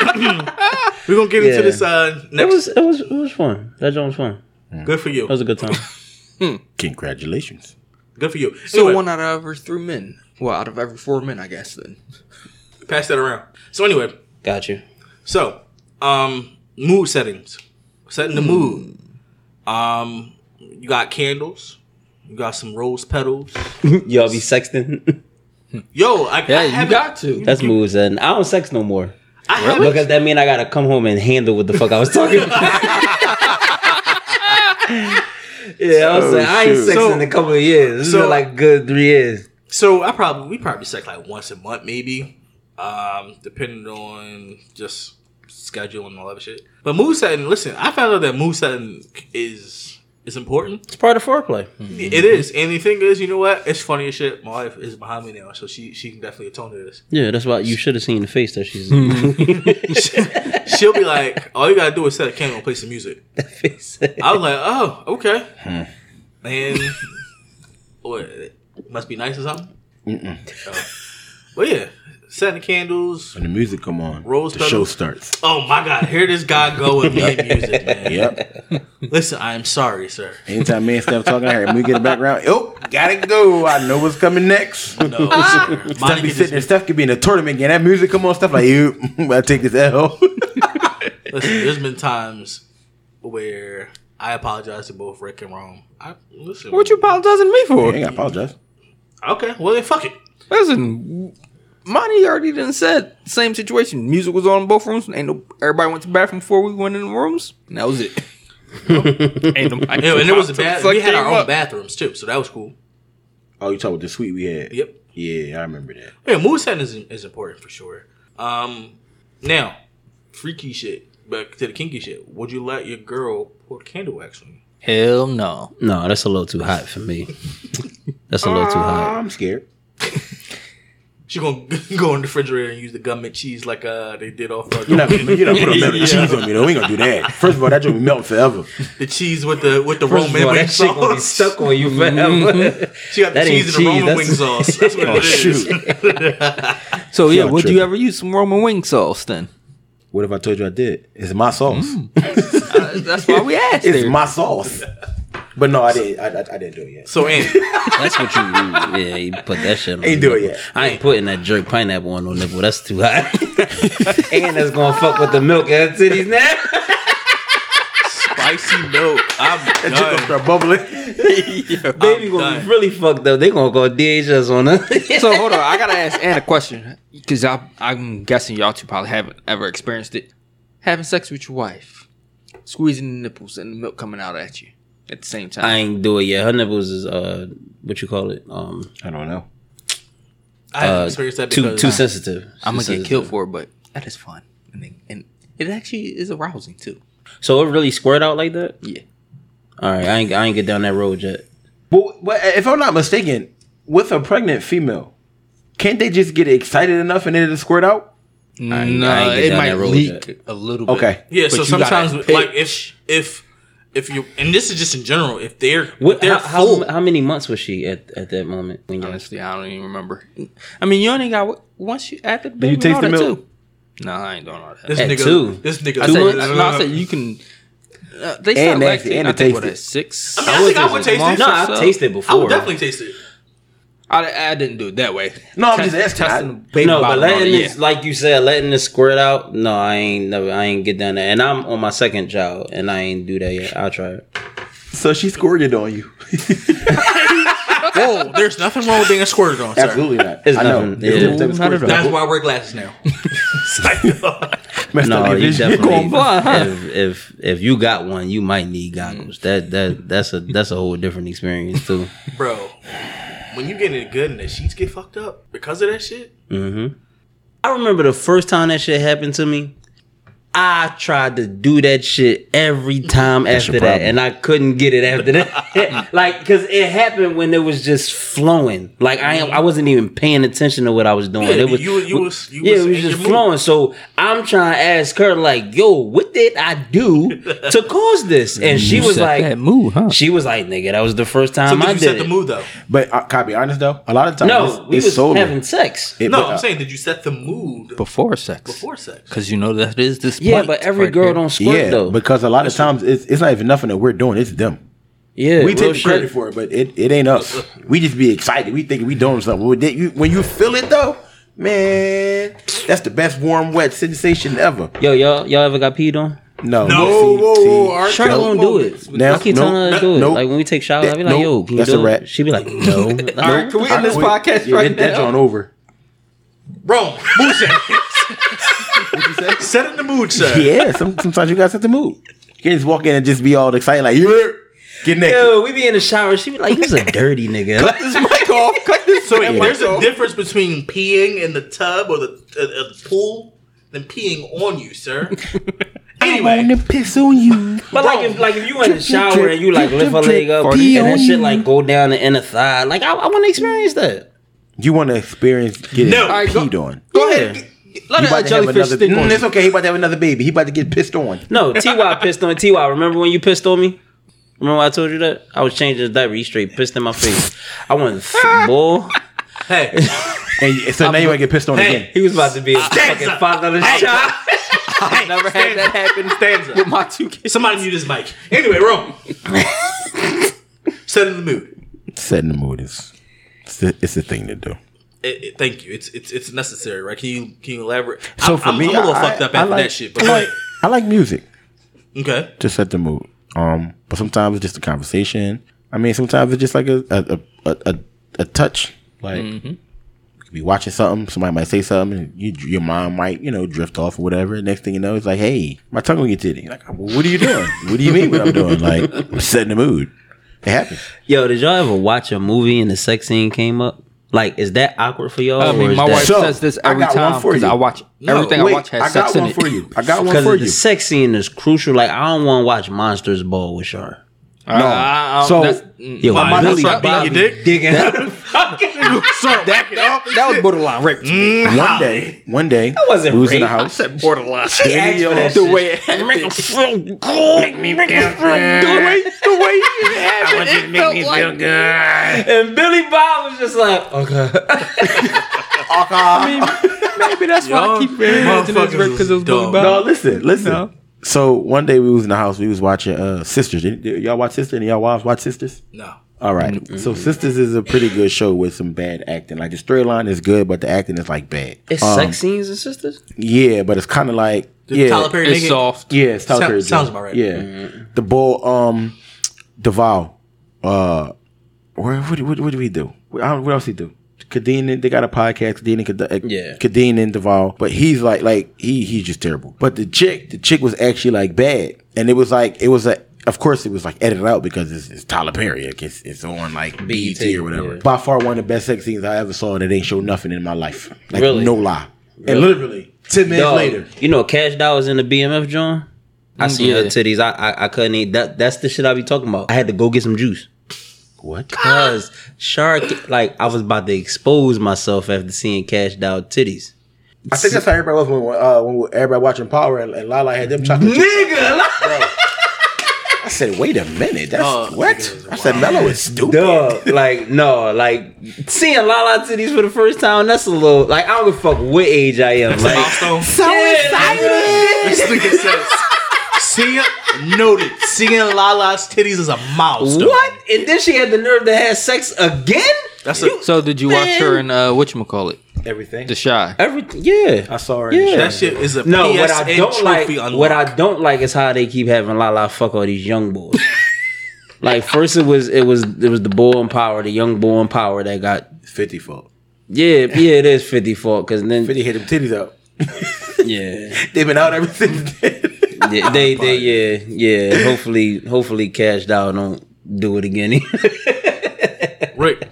We're going to get Yeah. into this uh, It was it was it was fun. That joint was fun. Good for you. That was a good time. Congratulations. Good for you. So Anyway, one out of every three men. Well, out of every four men, I guess. Then pass that around. So anyway, Got you. So, um, mood settings, setting the mood. Um, you got candles. You got some rose petals. Y'all be sexting. Yo, I, yeah, I you haven't- got to. That's moves and I don't sex no more. I haven't. Because that mean I gotta come home and handle what the fuck I was talking about. Yeah, I was saying I ain't shoot. sexing So- in a couple of years. This so- is like good three years. So I probably we probably sex like once a month, maybe, um, depending on just schedule and all that shit. But mood setting, listen, I found out that mood setting is is important. It's part of foreplay. Mm-hmm. It is, and the thing is, you know what? It's funny as shit. My wife is behind me now, so she she can definitely atone to this. Yeah, that's why you should have seen the face that she's She'll be like, "All you gotta do is set a camera and play some music." face. I was like, "Oh, okay." Hmm. And what? it Must be nice or something. Oh. But yeah, setting the candles. When the music come on, Rose the petals. show starts. Oh my God! Here this guy go with me music, man. Yep. Listen, I am sorry, sir. Anytime me and Steph talking, I hear when we get the background. Oh, gotta go. I know what's coming next. No, sir. Steph be sitting there. just, Steph could be in a tournament getting that music come on. Stuff like you. I take this L. listen, there's been times where I apologize to both Rick and Rome. I listen. What you apologizing to me I for? ain't gotta apologize. Okay, well then fuck it. Listen, Monty already done said same situation. Music was on in both rooms. Ain't no everybody went to the bathroom before we went in the rooms. And that was it. Ain't nobody Yeah, and it was a bath. We had our own up. bathrooms too, so that was cool. Oh, you talking about the suite we had? Yep. Yeah, I remember that. Yeah, mood setting is, is important for sure. Um, now, freaky shit. Back to the kinky shit. Would you let your girl pour candle wax on you? Hell no. No, that's a little too hot for me. That's a little too hot. I'm scared. She gonna go in the refrigerator and use the government cheese like uh they did off uh, You're not, you're not putting melted cheese on me though. We ain't gonna do that. First of all, that joint be melting forever. the cheese with the with the First of Roman all, wing that shit gonna be sauce. stuck on you forever. She got the That ain't cheese and the Roman cheese, wing sauce. That's what Oh it is. shoot! So yeah, Y'all would you ever use some Roman wing sauce then? What if I told you I did? It's my sauce. Uh, that's why we asked. It's there. my sauce. But no, I didn't. I, I, I didn't do it yet. So Andy, That's what you. Yeah, you put that shit. on Ain't the do it yet. I ain't putting that jerk pineapple on no nipple. That's too hot. and that's gonna fuck with the milk and titties now. spicy milk. I'm That shit gonna start bubbling. Baby gonna done. be really fucked up. They gonna go DHS on us. so hold on, I gotta ask Ann a question because I'm guessing y'all two probably haven't ever experienced it. Having sex with your wife, squeezing the nipples and the milk coming out at you at the same time. I ain't do it yet. Her nipples is uh, what you call it? Um, I don't know. I haven't uh, experienced that too because too sensitive. I'm Too gonna get killed for it, but that is fun, and, it- and it actually is arousing too. So it really squirt out like that? Yeah. All right, I ain't I ain't get down that road yet. But, but if I'm not mistaken, with a pregnant female, can't they just get excited enough and then it'll squirt out? No, ain't- I it might leak yet. a little bit. Okay. yeah. but So sometimes like if if if you and this is just in general if they're What? if they're How, full. how, how many months was she at, at that moment when you Honestly, I don't even remember. I mean, you only got once you after the baby. you and taste the milk? Too. No, I ain't doing all that. this At nigga, two. this nigga. I Two said, months? no, I said you can. Uh, they And start nasty, lactating. and I it think what tasted. at six. I mean, I think I would taste it. No, I've so. tasted I before. would definitely taste it. I, I didn't do it that way. No, I'm Test- just asking. testing I- the baby no, but letting it, this, yeah. like you said, letting this squirt out. No, I ain't never. I ain't get down there, and I'm on my second child, and I ain't do that yet. I'll try it. So she squirted on you? Whoa, there's nothing wrong with being squirted on, sir. Absolutely not. It's I know. nothing. There's Yeah. no type Not at squirt. all. That's why I wear glasses now. No, you vision. definitely. going blind, huh? if, if if you got one, you might need goggles. That that that's a that's a whole different experience too. Bro, when you get it good and the sheets get fucked up because of that shit, Mm-hmm. I remember the first time that shit happened to me. I tried to do that shit every time That's after that, problem. and I couldn't get it after that. like, cause it happened when it was just flowing. Like I, am, I wasn't even paying attention to what I was doing. Yeah, it was, you- you was- you yeah, was it was just your mood. flowing. So I'm trying to ask her, like, yo, what did I do to cause this? And she was set like, that mood, huh? she was like, nigga, that was the first time so did I you did set it. the mood though? But uh, can I be honest though? A lot of times, No, it's, we it's was solo. having sex. It- No, but, uh, I'm saying, did you set the mood before sex. before sex? Because you know that is this. Yeah, point but every right girl there. don't squirt Yeah, though. because a lot of times it's, it's not even nothing that we're doing. It's them. yeah, we real take the shit. credit for it, but it, it ain't us. We just be excited. We think we doing something. When you, when you feel it though, man, that's the best warm wet sensation ever. Yo, y'all, y'all ever got peed on? No, No, see- whoa, whoa, our Charlotte Charlotte won't do it. Now, I keep no, telling her to do it. no. Like when we take showers, I be like, That- "Yo, no, can you that's do a it?" wrap. She be like, "No." All right, can we end this Wait, podcast yeah, right that, That's now? on over. Bro, mood set. Set in the mood, sir. Yeah, some, sometimes you gotta set the mood. You can't just walk in and just be all excited like, yeah, get naked. Yo, we be in the shower. She be like, "You's a dirty nigga." Cut this mic off. Cut this. So damn there's mic a difference between peeing in the tub or the, uh, uh, the pool than peeing on you, sir. anyway, to piss on you. But like, if like if you in the Drip, drip, shower drip, and you like drip, lift her drip, leg up drip, and pee that shit like go down the inner thigh, like I, I want to experience that. You want to experience getting No. All right, go- peed on. Go Yeah. ahead. Let He that about to have jellyfish another. stick Mm, it's okay. He about to have another baby. He about to get pissed on. No, Ty pissed on Ty. Remember when you pissed on me? Remember I told you that I was changing his diaper. He straight pissed in my face. I went, boy. hey, And so now you want to get pissed on Hey. again. He was about to be a Stanza. fucking father child. I've Never had that happen Stanza. with my two kids. Somebody mute his mic. Anyway, Rome. Setting the mood. Setting the mood is it's a, it's a thing to do. It, it- thank you. It's it's it's necessary, right? Can you can you elaborate? So I'm, for I'm, me, I'm a little I- fucked up I after like- that shit, but I like, like, I like music okay, to set the mood. Um, but sometimes it's just a conversation. I mean, sometimes it's just like a a a, a, a touch. Like you be watching something. Somebody might say something, and you, your mind might, you know, drift off or whatever. Next thing you know, it's like, hey, my tongue on your titty. Like, well, what are you doing? what do you mean what I'm doing? Like, I'm setting the mood. It happens. Yo, did y'all ever watch a movie and the sex scene came up? Like, is that awkward for y'all? I mean, my that- wife So, says this I every got time because. I watch everything I watch has I got sex in one for you. I got one Because for the you. sex scene is crucial. Like, I don't want to watch Monsters Ball with Char. Uh, I- I- So- that's, Yo, Why, Billy that's not Bobby beating your dick? digging out. that was borderline rape. to me. one day, one day, wasn't we was in the rape. house. borderline. She asked for that the shit. way it happened. Make me The way, the way it happened. It felt like, And Billy Bob was just like, okay. I mean, maybe that's why I Y'all keep imagining this motherfuckers because it was was dumb. Billy Bob. No, listen, listen. No. So one day we was in the house. We was watching uh Sistas. Did, did y'all watch Sistas? Any y'all wives watch Sistas? No. All right. Mm-hmm. So Sistas is a pretty good show with some bad acting. Like the storyline is good, but the acting is like bad. It's Um, sex scenes and sisters? Yeah, but it's kind of like Did yeah, Tyler Perry It's make it? soft. yeah. It's Tyler Sound- Perry sounds about right. Yeah, the bull. Um, Devale. Uh, where what what, what do we do? What, I don't- what else he do? Khadeen, they got a podcast. Khadeen and Kad- Yeah. Khadeen and Devale, but he's like like he he's just terrible. But the chick, the chick was actually like bad, and it was like it was a. Of course, it was like edited out because it's, it's Tyler Perry. Like, It's, it's on like BET, BET, or whatever. yeah. By far, one of the best sex scenes I ever saw that ain't show nothing in my life. Like Really? no lie. And literally ten minutes Dog, later, You know, Kash Doll was in the BMF John. I mm, seen her Yeah. titties. I, I I couldn't eat that. That's the shit I be talking about. I had to go get some juice. What? Cause Shark, like I was about to expose myself after seeing Kash Doll titties. I think that's how everybody was when, uh, when everybody watching Power and, and Lala had them chocolate. chips. Nigga, I said, wait a minute, that's Oh, what? I said, Mello is stupid. Dog, like no, like seeing Lala titties for the first time. That's a little like I don't give a fuck what age I am. Like Milestone. So This nigga says, seeing, noted, seeing Lala's titties is a milestone. what? And then she had the nerve to have sex again. That's a, So did you watch her in uh, it? Everything. The Chi. Everything, yeah. I saw her. Yeah. In the that shit is a No, PSN what I don't like, unlock. what I don't like is how they keep having Lala fuck all these young boys. like first it was it was it was the boy in power, the young boy in power that got fifty fault. yeah yeah it is fifty four because then Fifty hit them titties out. yeah They've been out ever since then. Yeah they they yeah yeah hopefully hopefully cashed out don't do it again. Rick,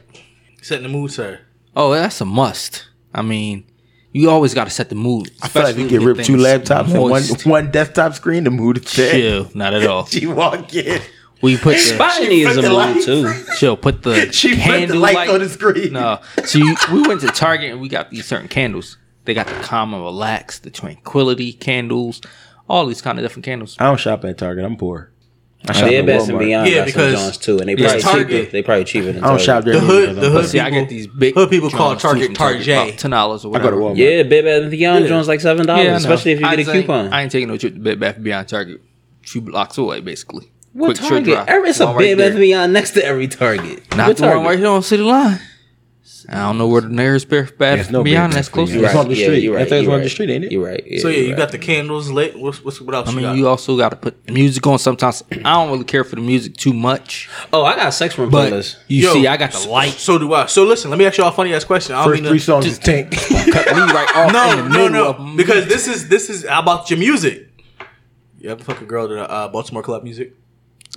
setting the mood, sir. Oh, that's a must. I mean, you always got to set the mood. I feel like you get ripped two things laptops and one one desktop screen. The mood is set. Chill, not at all. She walk in. We put the Spotting needs a flipped mood lights. too. chill. Put the She flipped the candle lights light on the screen. No, so you, we went to Target and we got these certain candles. They got the calm and relax, the tranquility candles, all these kind of different candles. I don't shop at Target. I'm poor. I shop They're at Best and Walmart. Beyond Yeah, got some because Johns too, and they it's probably Target. cheaper. They probably cheaper than I don't Target. shop there. The hood, the I'm hood. See, I get these big hood people call Johns, Target from Target. about ten dollars or I go to whatever. Walmart. Yeah, Bed Bath and Beyond Yeah. Jones like seven dollars, I know. especially if you I get a ain't- coupon. I ain't taking no trip to Bed Bath and Beyond Target. Two blocks away, basically. What Quick, short Target? drive. Every- It's a One Bed Bath there. and Beyond next to every Target. Not What the one Target? right here on City Line. I don't know where the nearest Bed Bath There's and no Beyond that's close. and to Beyond. It's on the Yeah, street. you're I right. think it's you're on the right. street, ain't it? You're right. So yeah, you you're got the candles lit. What's, what's what else I you mean, got? you also got to put music on. Sometimes I don't really care for the music too much, Oh, I got sex room but playlist. you Yo, see, I got the light. So do I. So listen, let me ask y'all a funny ass question. I don't First mean three to, songs is Tank. Cut me right off in No, the no, no. of Because this is this is about your music. You ever fuck a girl to the uh, Baltimore club music?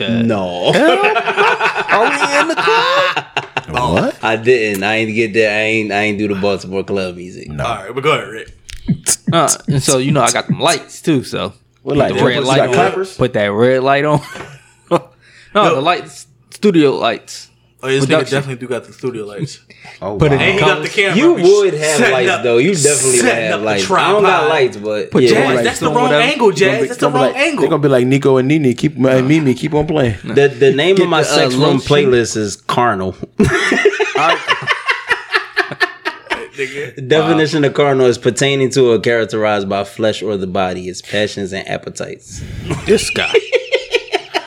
No, Are we in the club? what? I didn't. I ain't get that. I ain't. I ain't do the Baltimore club music. No. All right, but go ahead, Rick. Uh, and so you know, I got them lights too. So What like? the red light on. clappers? Put that red light on. no, Yo. the lights, studio lights. Oh, this nigga Production. definitely do got the studio lights. Oh, Put it wow. And he got the camera. You would have setting lights up- though. You definitely would setting have the lights. I don't got tripod. lights, but Put yeah. your Jazz, lights that's the on wrong whatever. angle, It's gonna Jazz. be- That's the it's gonna be wrong like- They're angle. gonna be like Nico and Nini. Keep uh, Mimi. Keep on playing. The the name of my Get the, uh, sex room lotion. playlist is carnal. Nigga. The definition of carnal is pertaining to or characterized by flesh or the body, its passions and appetites. This guy.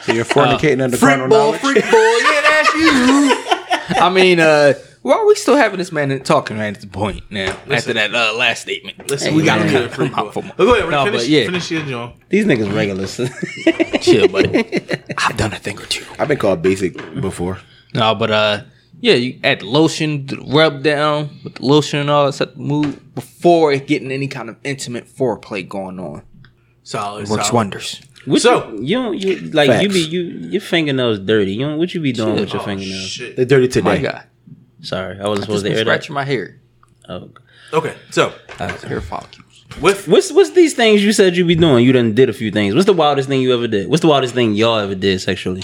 So you're fornicating under Freak carnal boy, knowledge. freak boy, yeah, that's you. I mean, uh, why are we still having this man talking right at the point now? after that uh, last statement. Listen, Hey, we got to man, get a freak I'm boy. out for But more. go ahead, Rick. No, finish, but yeah. finish your joint. These niggas regulars. Chill, buddy. I've done a thing or two. I've been called basic before. No, but uh, Yeah, you add the lotion, rub down with the lotion and all that stuff. Move before it getting any kind of intimate foreplay going on. Solid. It works solid. wonders. What So- you, you don't you like you be you your fingernails dirty. You don't, what you be doing with your Oh, fingernails? shit. They're dirty today. My God, Sorry, I wasn't just supposed to been air that. my hair. Oh. Okay, so Hair follicles. with What's what's these things you said you be doing? You done did a few things. What's the wildest thing you ever did? What's the wildest thing y'all ever did sexually?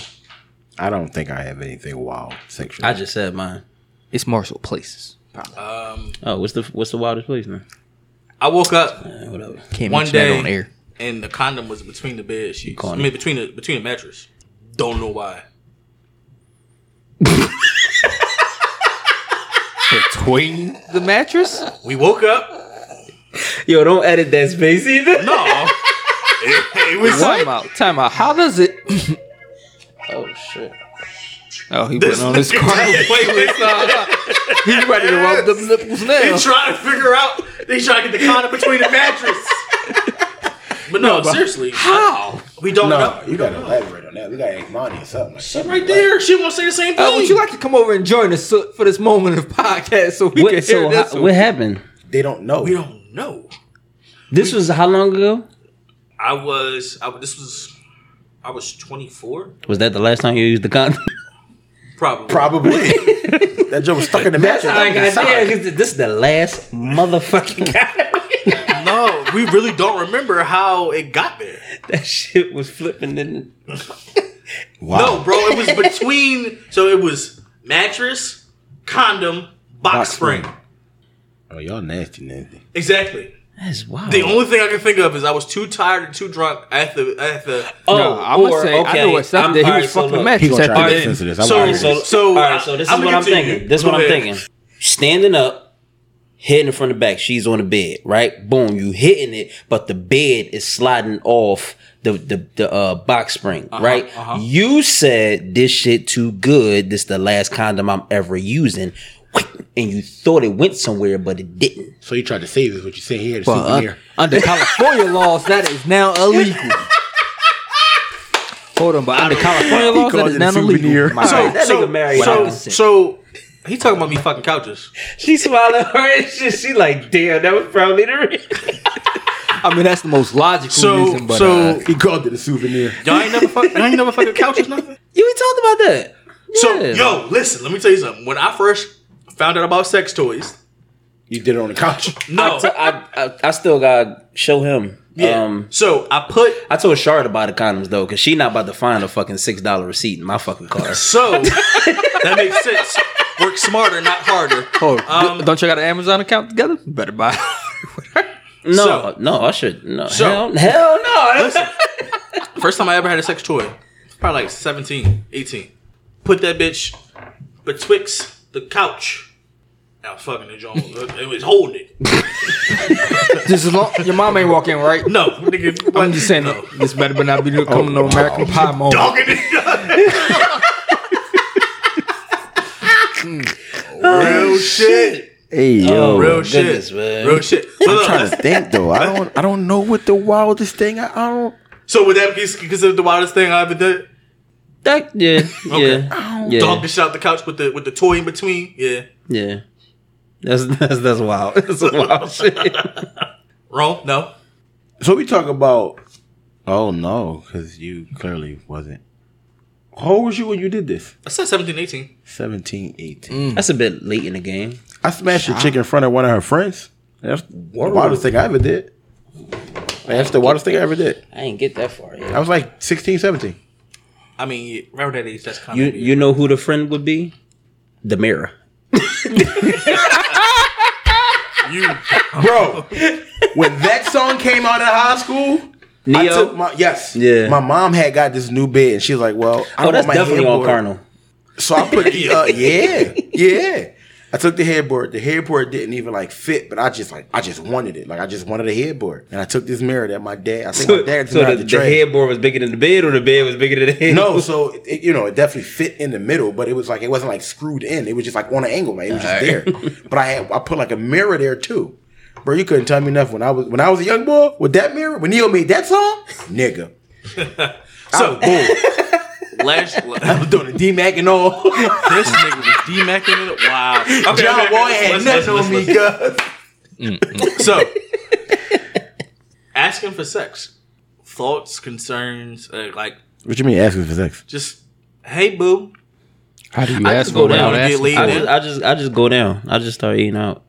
I don't think I have anything wild sexually. I just said mine. It's more so places. um, Oh, what's the what's the wildest place, man? I woke up whatever. Can't One that day- on air. And the condom was between the bed sheets. I Corny. mean, between the between the mattress. Don't know why. Between the mattress. We woke up. Yo, don't edit that space either. No, it, it was Time out. Time out. How does it? Oh shit. Oh, he This putting on his nigga car. trying to play with, uh, He's ready to rub them nipples They now. trying to figure out. They trying to get the condom between the mattress. But no, seriously, How? we don't no, know. you gotta elaborate on that. We gotta ask Monty or something. Like something Right like there, she won't say the same thing. Uh, would you like to come over and join us for this moment of podcast so we can What, hear so this? how, what happened? They don't know. We don't know. This was how long ago? I was. I, this was. I was 24, Was that the last time you used the condom? probably. Probably. that joke was stuck in the mattress. I on the side. because this is the last motherfucking condom. No, we really don't remember how it got there. that shit was flipping in. Wow. No, bro, it was between. So it was mattress, condom, box, Box spring. spring. Oh, y'all nasty, nasty. Exactly. That's wild. The only thing I can think of is I was too tired and too drunk at the at the. oh, No, I'm gonna say I know what stuff that he was so fucking the look. mattress He at the to Alright, get sensitive. I'm so- so- So, all right, so this I'm is what I'm continue. thinking. This is what Go I'm ahead. thinking. Standing up, head in front of back. She's on the bed, right? Boom, you hitting it, but the bed is sliding off the the, the uh, box spring, right? uh-huh. You said this shit too good. This the last condom I'm ever using, and you thought it went somewhere, but it didn't. So you tried to save it, but you say here the Well, uh, under California laws, that is now illegal. Hold on, but under California laws, that called is it now a souvenir. illegal. My So, bad. that so, nigga so, so, he talking about me fucking couches. She smiling her and shit. She like, damn, that was probably the reason. I mean, that's the most logical So, reason. But so uh, He called it a souvenir. y'all ain't never fuck, y'all ain't never fucking couches nothing. You we talked about that. So Yeah. yo, listen, let me tell you something. When I first found out about sex toys, You did it on the couch. no, I, t- I, I, I still gotta show him. yeah. Um, so I put I told Shara to buy the condoms though, cause she not about to find a fucking six dollar receipt in my fucking car. so that makes sense. Work smarter, not harder. oh, Um, don't you got an Amazon account together? Better buy. No, So- no, I should no. So- hell, hell no. Listen, first time I ever had a sex toy, probably like 17, 18. Put that bitch betwixt the couch. I was fucking the joint. It was holding it. Just as long your mom ain't walking right. No, nigga. I'm just saying no. this better but not be the coming no American Pie moment. Dogging it. Real shit. Hey oh, yo, Real my shit. man. Real shit. So, I'm trying to think though. I don't. I don't know what the wildest thing. I, I don't. so would that be considered the wildest thing I ever did? That yeah, Okay. yeah, yeah, Dog the shit out the couch with the with the toy in between. Yeah. yeah. That's that's that's wild. That's a wild shit. Wrong? No. So we talk about. Oh no, because you clearly wasn't. How old was you when you did this? I said 17, 18. 17, 18. Mm. That's a bit late in the game. I smashed a chick in front of one of her friends. That's the wildest thing I ever did. That's the wildest thing I ever did. I ain't get that far I was like 16, 17. I mean, around that age, that's kind You of you know who the friend would be? The mirror. you. Bro, when that song came out in high school, I Ne-Yo. took my yes. Yeah. My mom had got this new bed, and she was like, "Well, I oh, don't that's want my definitely on headboard." Carnal. So I put the uh, yeah, yeah. I took the headboard. The headboard didn't even like fit, but I just like I just wanted it. Like I just wanted a headboard, and I took this mirror that my dad. I think my So, dad so the, the the headboard was bigger than the bed, or the bed was bigger than the head? No, so it, you know it definitely fit in the middle, but it was like it wasn't like screwed in. It was just like on an angle, like it was just there. But I had I put like a mirror there too, bro. You couldn't tell me nothing when I was when I was a young boy with that mirror. When Ne-Yo made that song, nigga. So, last I was doing the DMAC and all. this nigga was demacking it. Wow. Okay, John okay, Boy okay, had nothing listen, on me, listen. cuz. So, asking for sex, thoughts, concerns, uh, like What you mean asking for sex? just, hey boo, How do you I ask go for it down without and get asking? laid I I just, I just go down. I just start eating out.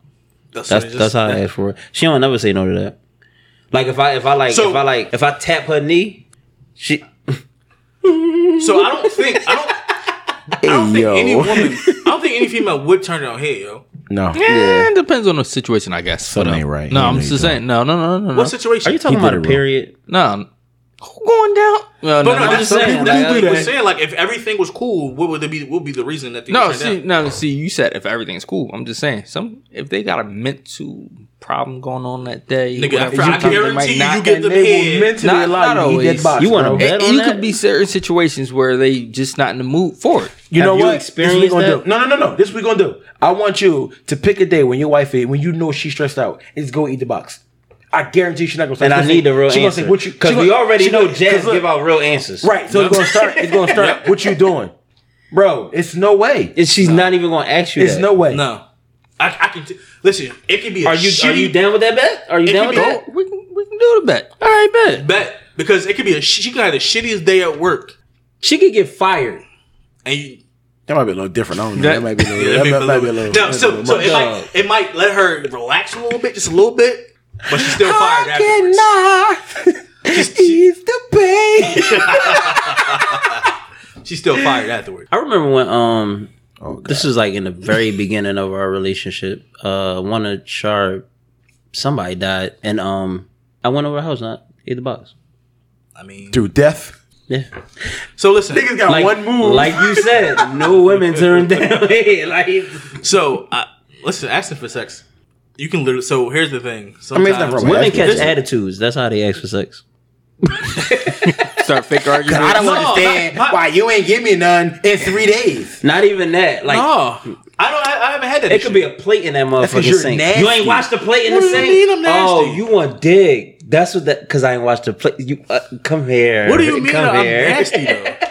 That's That's what that's how I ask for it. She don't never say no to that. Like if I if I like So- if I like if I tap her knee, she So I don't think I don't. I don't think yo. any woman. I don't think any female would turn down head, yo. No. Yeah, it depends on the situation, I guess. Something But, uh, ain't right. No, He I'm just saying. No, no, no, no, no. What situation? are you talking He about a it wrong. period? No, who going down? No, But no, no, that's just saying, people like, that's what I- was saying. Like, if everything was cool, what would it be? What would be the reason that they no. See, down? no, see, you said if everything's cool. I'm just saying, some if they got a mental problem going on that day, Nigga, whatever, I sometimes they guarantee you, you get them head. mentally Not- allow not you always. box. You wanna bet And on you that? could be certain situations where they just not in the mood for it. You Have know you what? experienced this we gonna that? do. No, no, no, no. This we gonna do. I want you to pick a day when your wife is when you know she's stressed out. Is go eat the box. I guarantee she's not gonna. Say. And I need the real she answer Gonna say, what you? because we gonna- already she know gonna- Jazz 'cause look- give out real answers. Right. So it's gonna start. It's gonna start. What you doing, bro? It's no way. And she's not even gonna ask you. It's that. no way. No, I, I can t- listen. It can be a Are you shitty are you down with that bet? Are you down with that? We can we can do the bet. All right, bet. bet because it could be a. She could have the shittiest day at work, She could get fired. and you. That might be a little different. I don't know. That- That, might be a little. Yeah, that it might, might be a little. No, so so it might it might let her relax a little bit, just a little bit, but she's still fired afterwards. cannot ease the pain. She's still fired afterwards. I remember when um Oh, this was like in the very beginning of our relationship. Uh one of Char somebody died and um I went over her house not ate the box. I mean, Through death. Yeah. so listen. Niggas got Like, one move. like you said, no women turn down. Hey, like So uh, listen, asking for sex, you can literally. So here's the thing. mean, it's Sometimes not wrong women Asking catch This- attitudes. That's how they ask for sex. Start fake arguments. I don't No, understand my- my- why you ain't give me none in three days. Not even that. Like no, I don't. I, I haven't had that. It could be a plate in that motherfucking you're sink. nasty. You ain't watched the plate in What the do you sink. mean I'm nasty? Oh, you want dig? That's what that. Because I ain't watched the plate. You uh, come here. What do you mean Come I'm here. nasty though?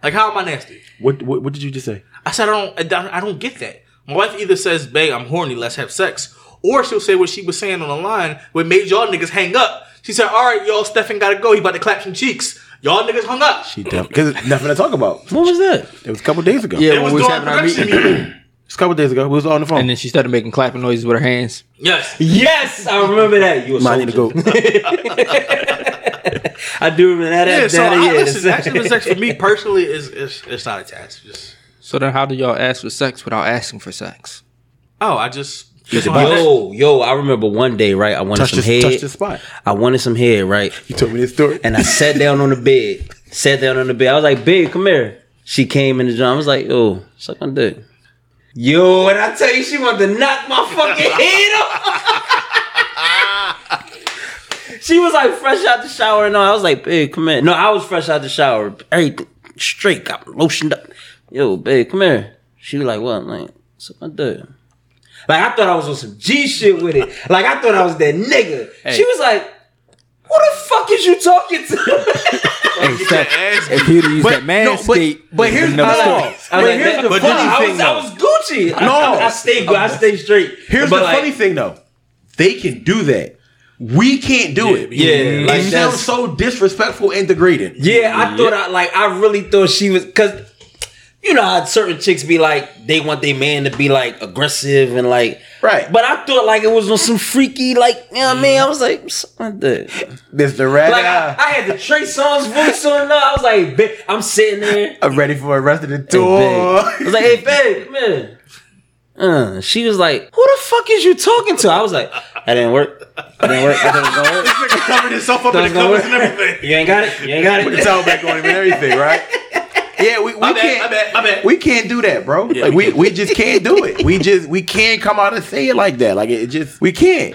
Like how am I nasty? What, what What did you just say? I said I don't. I don't, I don't get that. My wife either says, "Babe, I'm horny. Let's have sex," or she'll say what she was saying on the line, what made y'all niggas hang up. She said, "All right, y'all, Stefan gotta go. He about to clap some cheeks. Y'all niggas hung up." She because it's nothing to talk about. What was that? It was a couple days ago. Yeah, It when was we was during having our production meeting, meeting. It's a couple days ago. We was on the phone. and then she started making clapping noises with her hands. Yes. Yes, I remember that. You a Might need to go. I do remember that. Yeah. that So I, yeah, listen, asking for sex for me personally is is it's not a task. Just So then, how do y'all ask for sex without asking for sex? oh, I just. Get just the wanna- Yo, yo, I remember one day, right? I wanted touch some this, head. touch spot. I wanted some head, right? You told me this story. And I sat down on the bed. Sat down on the bed. I was like, babe, come here. She came in the drum. I was like, yo, suck my dick. Yo, and I tell you, she wanted to knock my fucking head off. she was like fresh out the shower and all. I was like, babe, come here. No, I was fresh out the shower. Everything straight, got lotioned up. Yo, babe, come here. She was like, what? I'm like, suck my dick. Like I thought I was on some G shit with it. Like I thought I was that nigga. She was like, "Who the fuck is you talking to?" Hey, Steph, if he'd have used But- that man no, but- but here's another the- story. But like, here's the but funny I thing, was, I was Gucci. No. I, I stay. I stay straight. Here's But the like, funny thing, though. They can do that. We can't do it. Yeah, like it sounds so disrespectful and degrading. Yeah, I thought I like. I really thought she was because you know how certain chicks be like they want their man to be like aggressive and like Right. But I thought like it was on some freaky like you know what I mean. I was like, "Son, the This the like I, I had the Trey Songz voice on. there. I was like, babe, I'm sitting there. I'm ready for the rest of the tour. babe. I was like, hey, babe, come here. Uh, she was like, who the fuck is you talking to? I was like, that didn't work. That didn't work. That didn't gonna work. Nigga covered himself up in the covers and everything. You ain't got it. You ain't got it. Put the towel back on him and everything, right? Yeah, we, we My can't. my bad, my bad. We can't do that, bro. Yeah, like we we, we just can't do it. We just we can't come out and say it like that. Like it just we can't.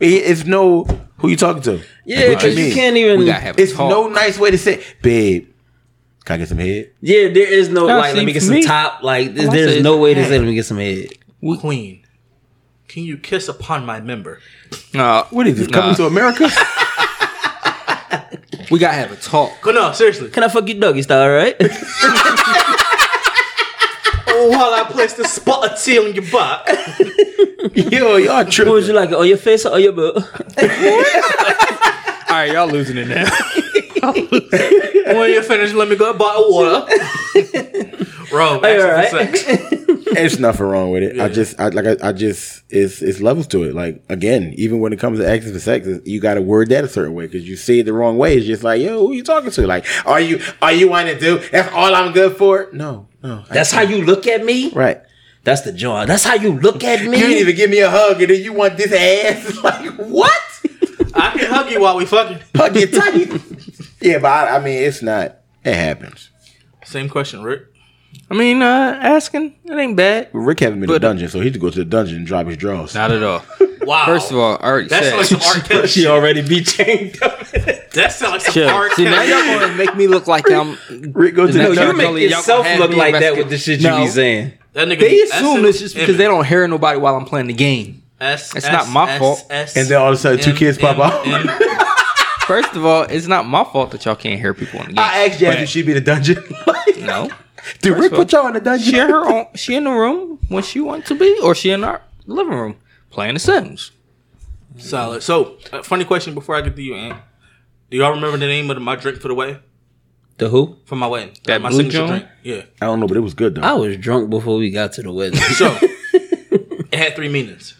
It, it's no who you talking to. Yeah, What because you mean? can't even. Have It's talk. no nice way to say, babe. Can I get some head? Yeah, there is no Nah, like. see, let me get some me- top. Like, I'm there's no way to say let me get some head. Queen, can you kiss upon my member? Nah, What is this? Nah. Coming to America? We gotta have a talk. But no, seriously. Can I fuck you doggy style, right? Oh, while I place the spot of tea on your butt. Yo, y'all what would you like? it On your face or on your butt? All right, y'all losing it now. when you're finished, let me go a bottle of water. Bro, Hey, ask all her right. for sex. There's nothing wrong with it. I just, I like, I, I just, it's, it's levels to it. Like again, even when it comes to asking for sex, you got to word that a certain way because you say it the wrong way. It's just like, yo, who you talking to? Like, are you, are you wanting to do? That's all I'm good for? No, no. I That's how you look at me. right. That's the joy. That's how you look at me. You didn't even give me a hug, and then you want this ass? Like what? I can hug you while we fucking. Hug it tight. Yeah, but I, I mean, it's not. It happens. Same question, Rick. I mean, uh, asking it ain't bad. Rick haven't been in the But- dungeon, so he had to go to the dungeon and drop his drawers. Not at all. Wow. First of all, I already that said. sounds like some R. Kelly she shit. already be chained up. That sounds like some Chill. R. See, now Kelly. y'all gonna make me look like I'm. Rick, go to No, the you dungeon. make You make Y'all yourself gonna have look me like that with the shit you No. be saying. That nigga They be assume it's just because they don't hear nobody while I'm playing the game. S- It's not my fault. And then all of a sudden, two kids pop M- out. M- First of all, it's not my fault that y'all can't hear people in the game. I asked Jazz if she'd be in the dungeon. no, Dude, Rick put y'all in the dungeon. she in her own. She in the room when she wants to be, or she in our living room playing The Sims. Solid. So, uh, funny question before I get to you, Ant. Do y'all remember the name of my drink for the wedding? The who? For my wedding. That my blue signature joint? drink. Yeah. I don't know, but it was good though. I was drunk before we got to the wedding. So, it had three meanings.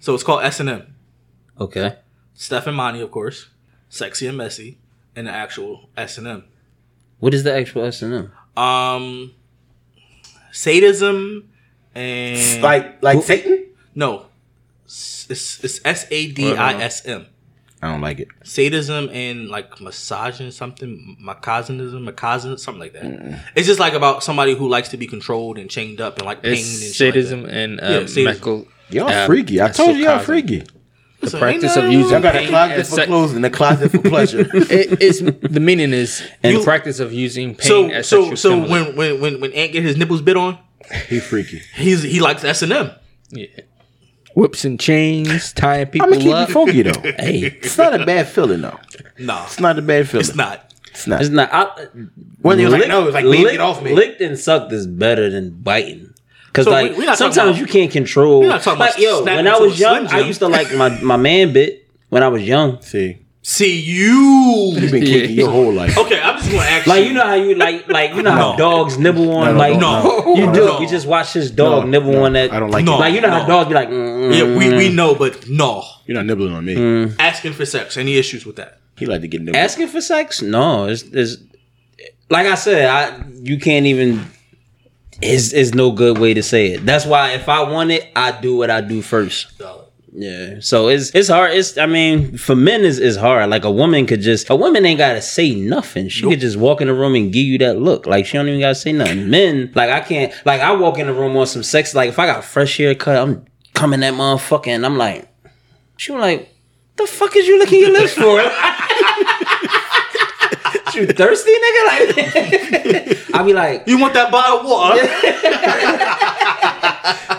So it's called S and M. okay. Steph and Monty, of course. Sexy and messy. And the actual S and M. What is the actual S and M? Um, sadism and like, like Satan. no, it's it's S A D I S M. I don't like it. Sadism and like massaging something, macazonism, macazin, something like that. It's just like about somebody who likes to be controlled and chained up and like pain and It's shit like sadism that. and Yeah, uh, sadism. medical. Y'all freaky. I told you y'all freaky. The So practice of nothing using Y'all got a pain closet for sex- clothes and a closet for pleasure. It, it's the meaning is and You- the practice of using pain So as so sexual so stimulant. when when when when Ant get his nipples bit on, he freaky. he's he likes S and M. yeah. whips and chains, tying people I'm people gonna keep up. it funky though. Hey, It's not a bad feeling though. No, It's not a bad feeling. it's not. It's not. it's not. I, When he was like, lick- no, it was like, baby, lick- get off me. Licked and sucked is better than biting. Cause So like we- we sometimes about- you can't control. we not talking like about yo, when I was young, I used to like my my man bit when I was young. See, See you. you've been kicking your whole life. Okay, I'm just gonna ask Like you know how you like like you know how dogs nibble on No, like no, you no. do No. you just watch this dog No, nibble no, on that I don't like No. it. like you know how dogs be like mm, Yeah, we, we know, but no. You're not nibbling on me. Mm. Asking for sex. Any issues with that? He like to get nibbled. asking for sex no it's, it's like I said I you can't even is is no good way to say it that's why if I want it I do what I do first Yeah. So it's it's hard. It's I mean, for men is is hard. Like a woman could just a woman ain't gotta say nothing. She could just walk in the room and give you that look. Like she don't even gotta say nothing. Men, like I can't like I walk in the room on some sex, like if I got fresh haircut, I'm coming that motherfucker and I'm like, she was like, the fuck is you licking your lips for? you thirsty, nigga? Like I be like, You want that bottle of water?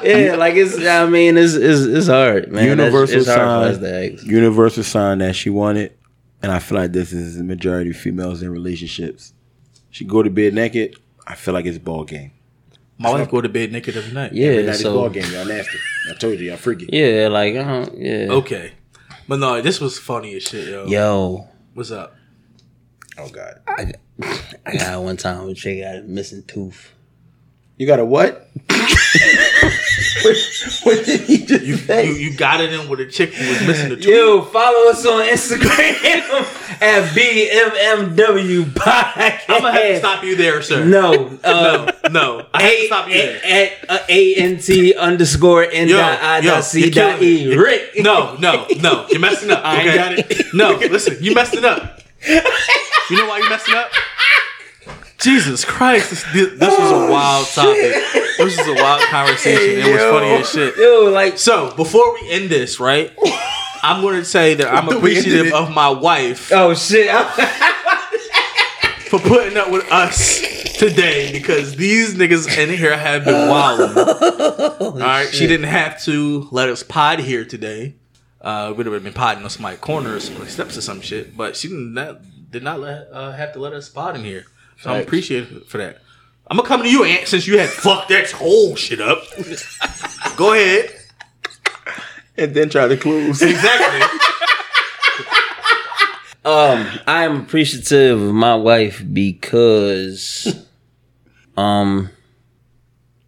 yeah, like it's I mean, it's it's, it's hard, man. Universal it's hard sign. to ask. Universal sign that she wanted, and I feel like this is the majority of females in relationships. She go to bed naked. I feel like it's ball game. My wife go to bed naked every night. Every Yeah, night it's so ball game. Y'all nasty. I told you, y'all freaky. yeah, like uh, yeah. Okay. But no, this was funny as shit, yo. Yo, What's up? Oh God. I got one time with chick got a missing tooth. You got a what? what did he just You, say? you you got it in with a chick who was missing the tooth. Yo, follow us on Instagram at BMMW Podcast. I'm gonna have to stop you there, sir. No, uh, no, no. I have to stop you there. at, uh, A N T underscore N Yo, dot I yo, dot C dot E. Rick. No, no, no. You're messing up. I ain't okay? got it. No, listen. You messed it up. You know why you messing up? Jesus Christ! This, this, this was a wild topic. This was a wild conversation. It was funny as shit. Yo, like So before we end this, right? I'm going to say that I'm appreciative of my wife oh shit. for putting up with us today because these niggas in here have been wilding. All right, she didn't have to let us pod here today. Uh, we'd have been podding on somebody's corner or steps or some shit, but she didn't. That, did not let uh, have to let us spot in here. So I'm appreciative for that. I'm gonna come to you, Ant, since you had fucked that whole shit up. Go ahead. And then try to close. Exactly. Um, I am appreciative of my wife because, um,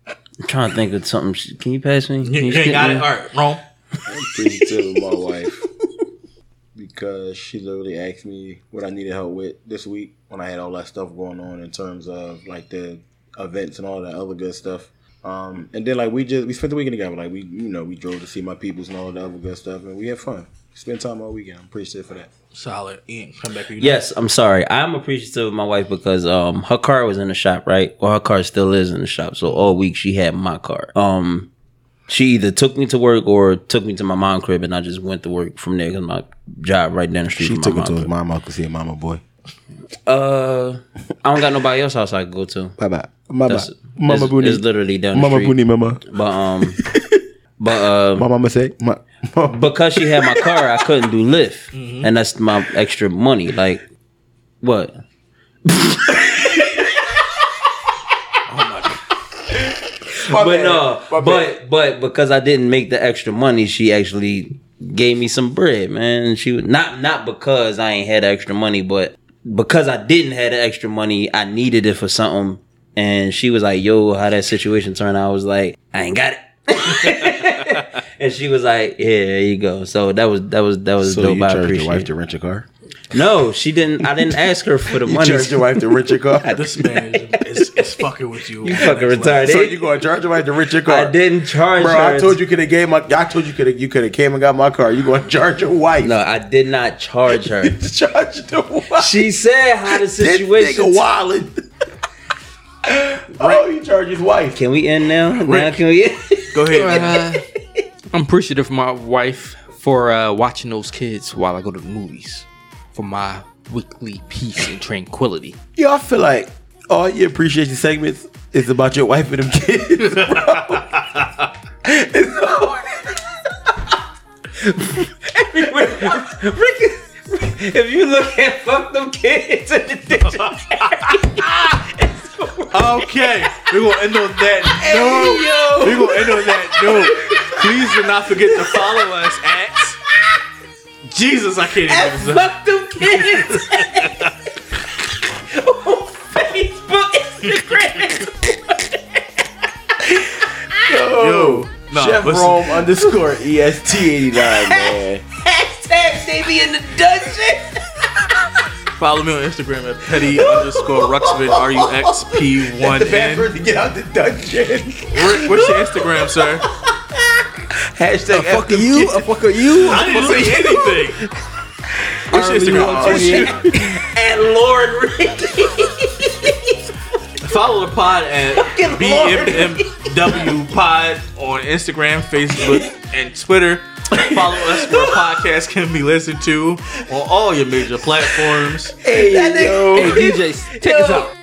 I'm trying to think of something. she- Can you pass me? Can you, you skip ain't got me? it. All right, wrong. appreciative of my wife because she literally asked me what I needed help with this week when I had all that stuff going on in terms of like the events and all that other good stuff. Um, and then like we just we spent the weekend together. Like we you know we drove to see my peoples and all that other good stuff, and we had fun. Spent time all weekend. I'm appreciative for that. Solid. Ian, come back. you. Yes, I'm sorry. I'm appreciative of my wife because um her car was in the shop, right? Well, her car still is in the shop. So all week she had my car. Um, she either took me to work or took me to my mom crib, and I just went to work from there because my job right down the street. She from took my him to mom his mama to see a mama boy. Uh, I don't got nobody else house I could go to. Bye bye, mama, That's, mama it's, Booney, it's literally down the mama street. Booney, mama. But um, but uh, My mama say, my, because she had my car, I couldn't do Lyft, and that's my extra money. Like, what? but no, but but because I didn't make the extra money, she actually gave me some bread, man. She was not not because I ain't had extra money, but because I didn't have the extra money, I needed it for something. And she was like, "Yo, how that situation turned out?" I was like, "I ain't got it." and she was like, "Yeah, there you go." So that was that was that was so dope. you I charged appreciate. your wife to rent your car? No, she didn't. I didn't ask her for the You money. charged your wife to rent your car? This man is, is, is fucking with you. You fucking retarded. so you gonna charge your wife to rent your car? I didn't charge Bro, her. I told you could have gave my. I told you could have. You could have came and got my car. You gonna charge your wife? No, I did not charge her. charge the wife. She said how the This situation. nigga wildin'. oh, you charge his wife. Can we end now? Now can we? End? Go ahead. Uh, I'm appreciative of my wife for uh, watching those kids while I go to the movies for my weekly peace and tranquility. Yo, I feel like oh, all your appreciation segments is about your wife and them kids, bro. It's all- Ricky, if you look at fuck them kids in the dictionary, Okay, we're gonna end on that note. We're gonna end on that note. Please do not forget to follow us at Jesus. I can't even. say- fuck them kids on Facebook, Instagram. Yo, no, Chef listen. Rome underscore EST eighty nine man. Hashtag they be in the dungeon. Follow me on Instagram at petty underscore ruxpin r u x p one The n. bathroom to get out the dungeon. Rick, what's your Instagram, sir? Hashtag fuck you. A fuck you. I didn't say anything. What's your Instagram? What's your- And Lord Ricky. Follow the pod at BMMW Pod on Instagram, Facebook, and Twitter. Follow us where podcasts can be listened to on all your major platforms. Hey, yo, DJs, take us out.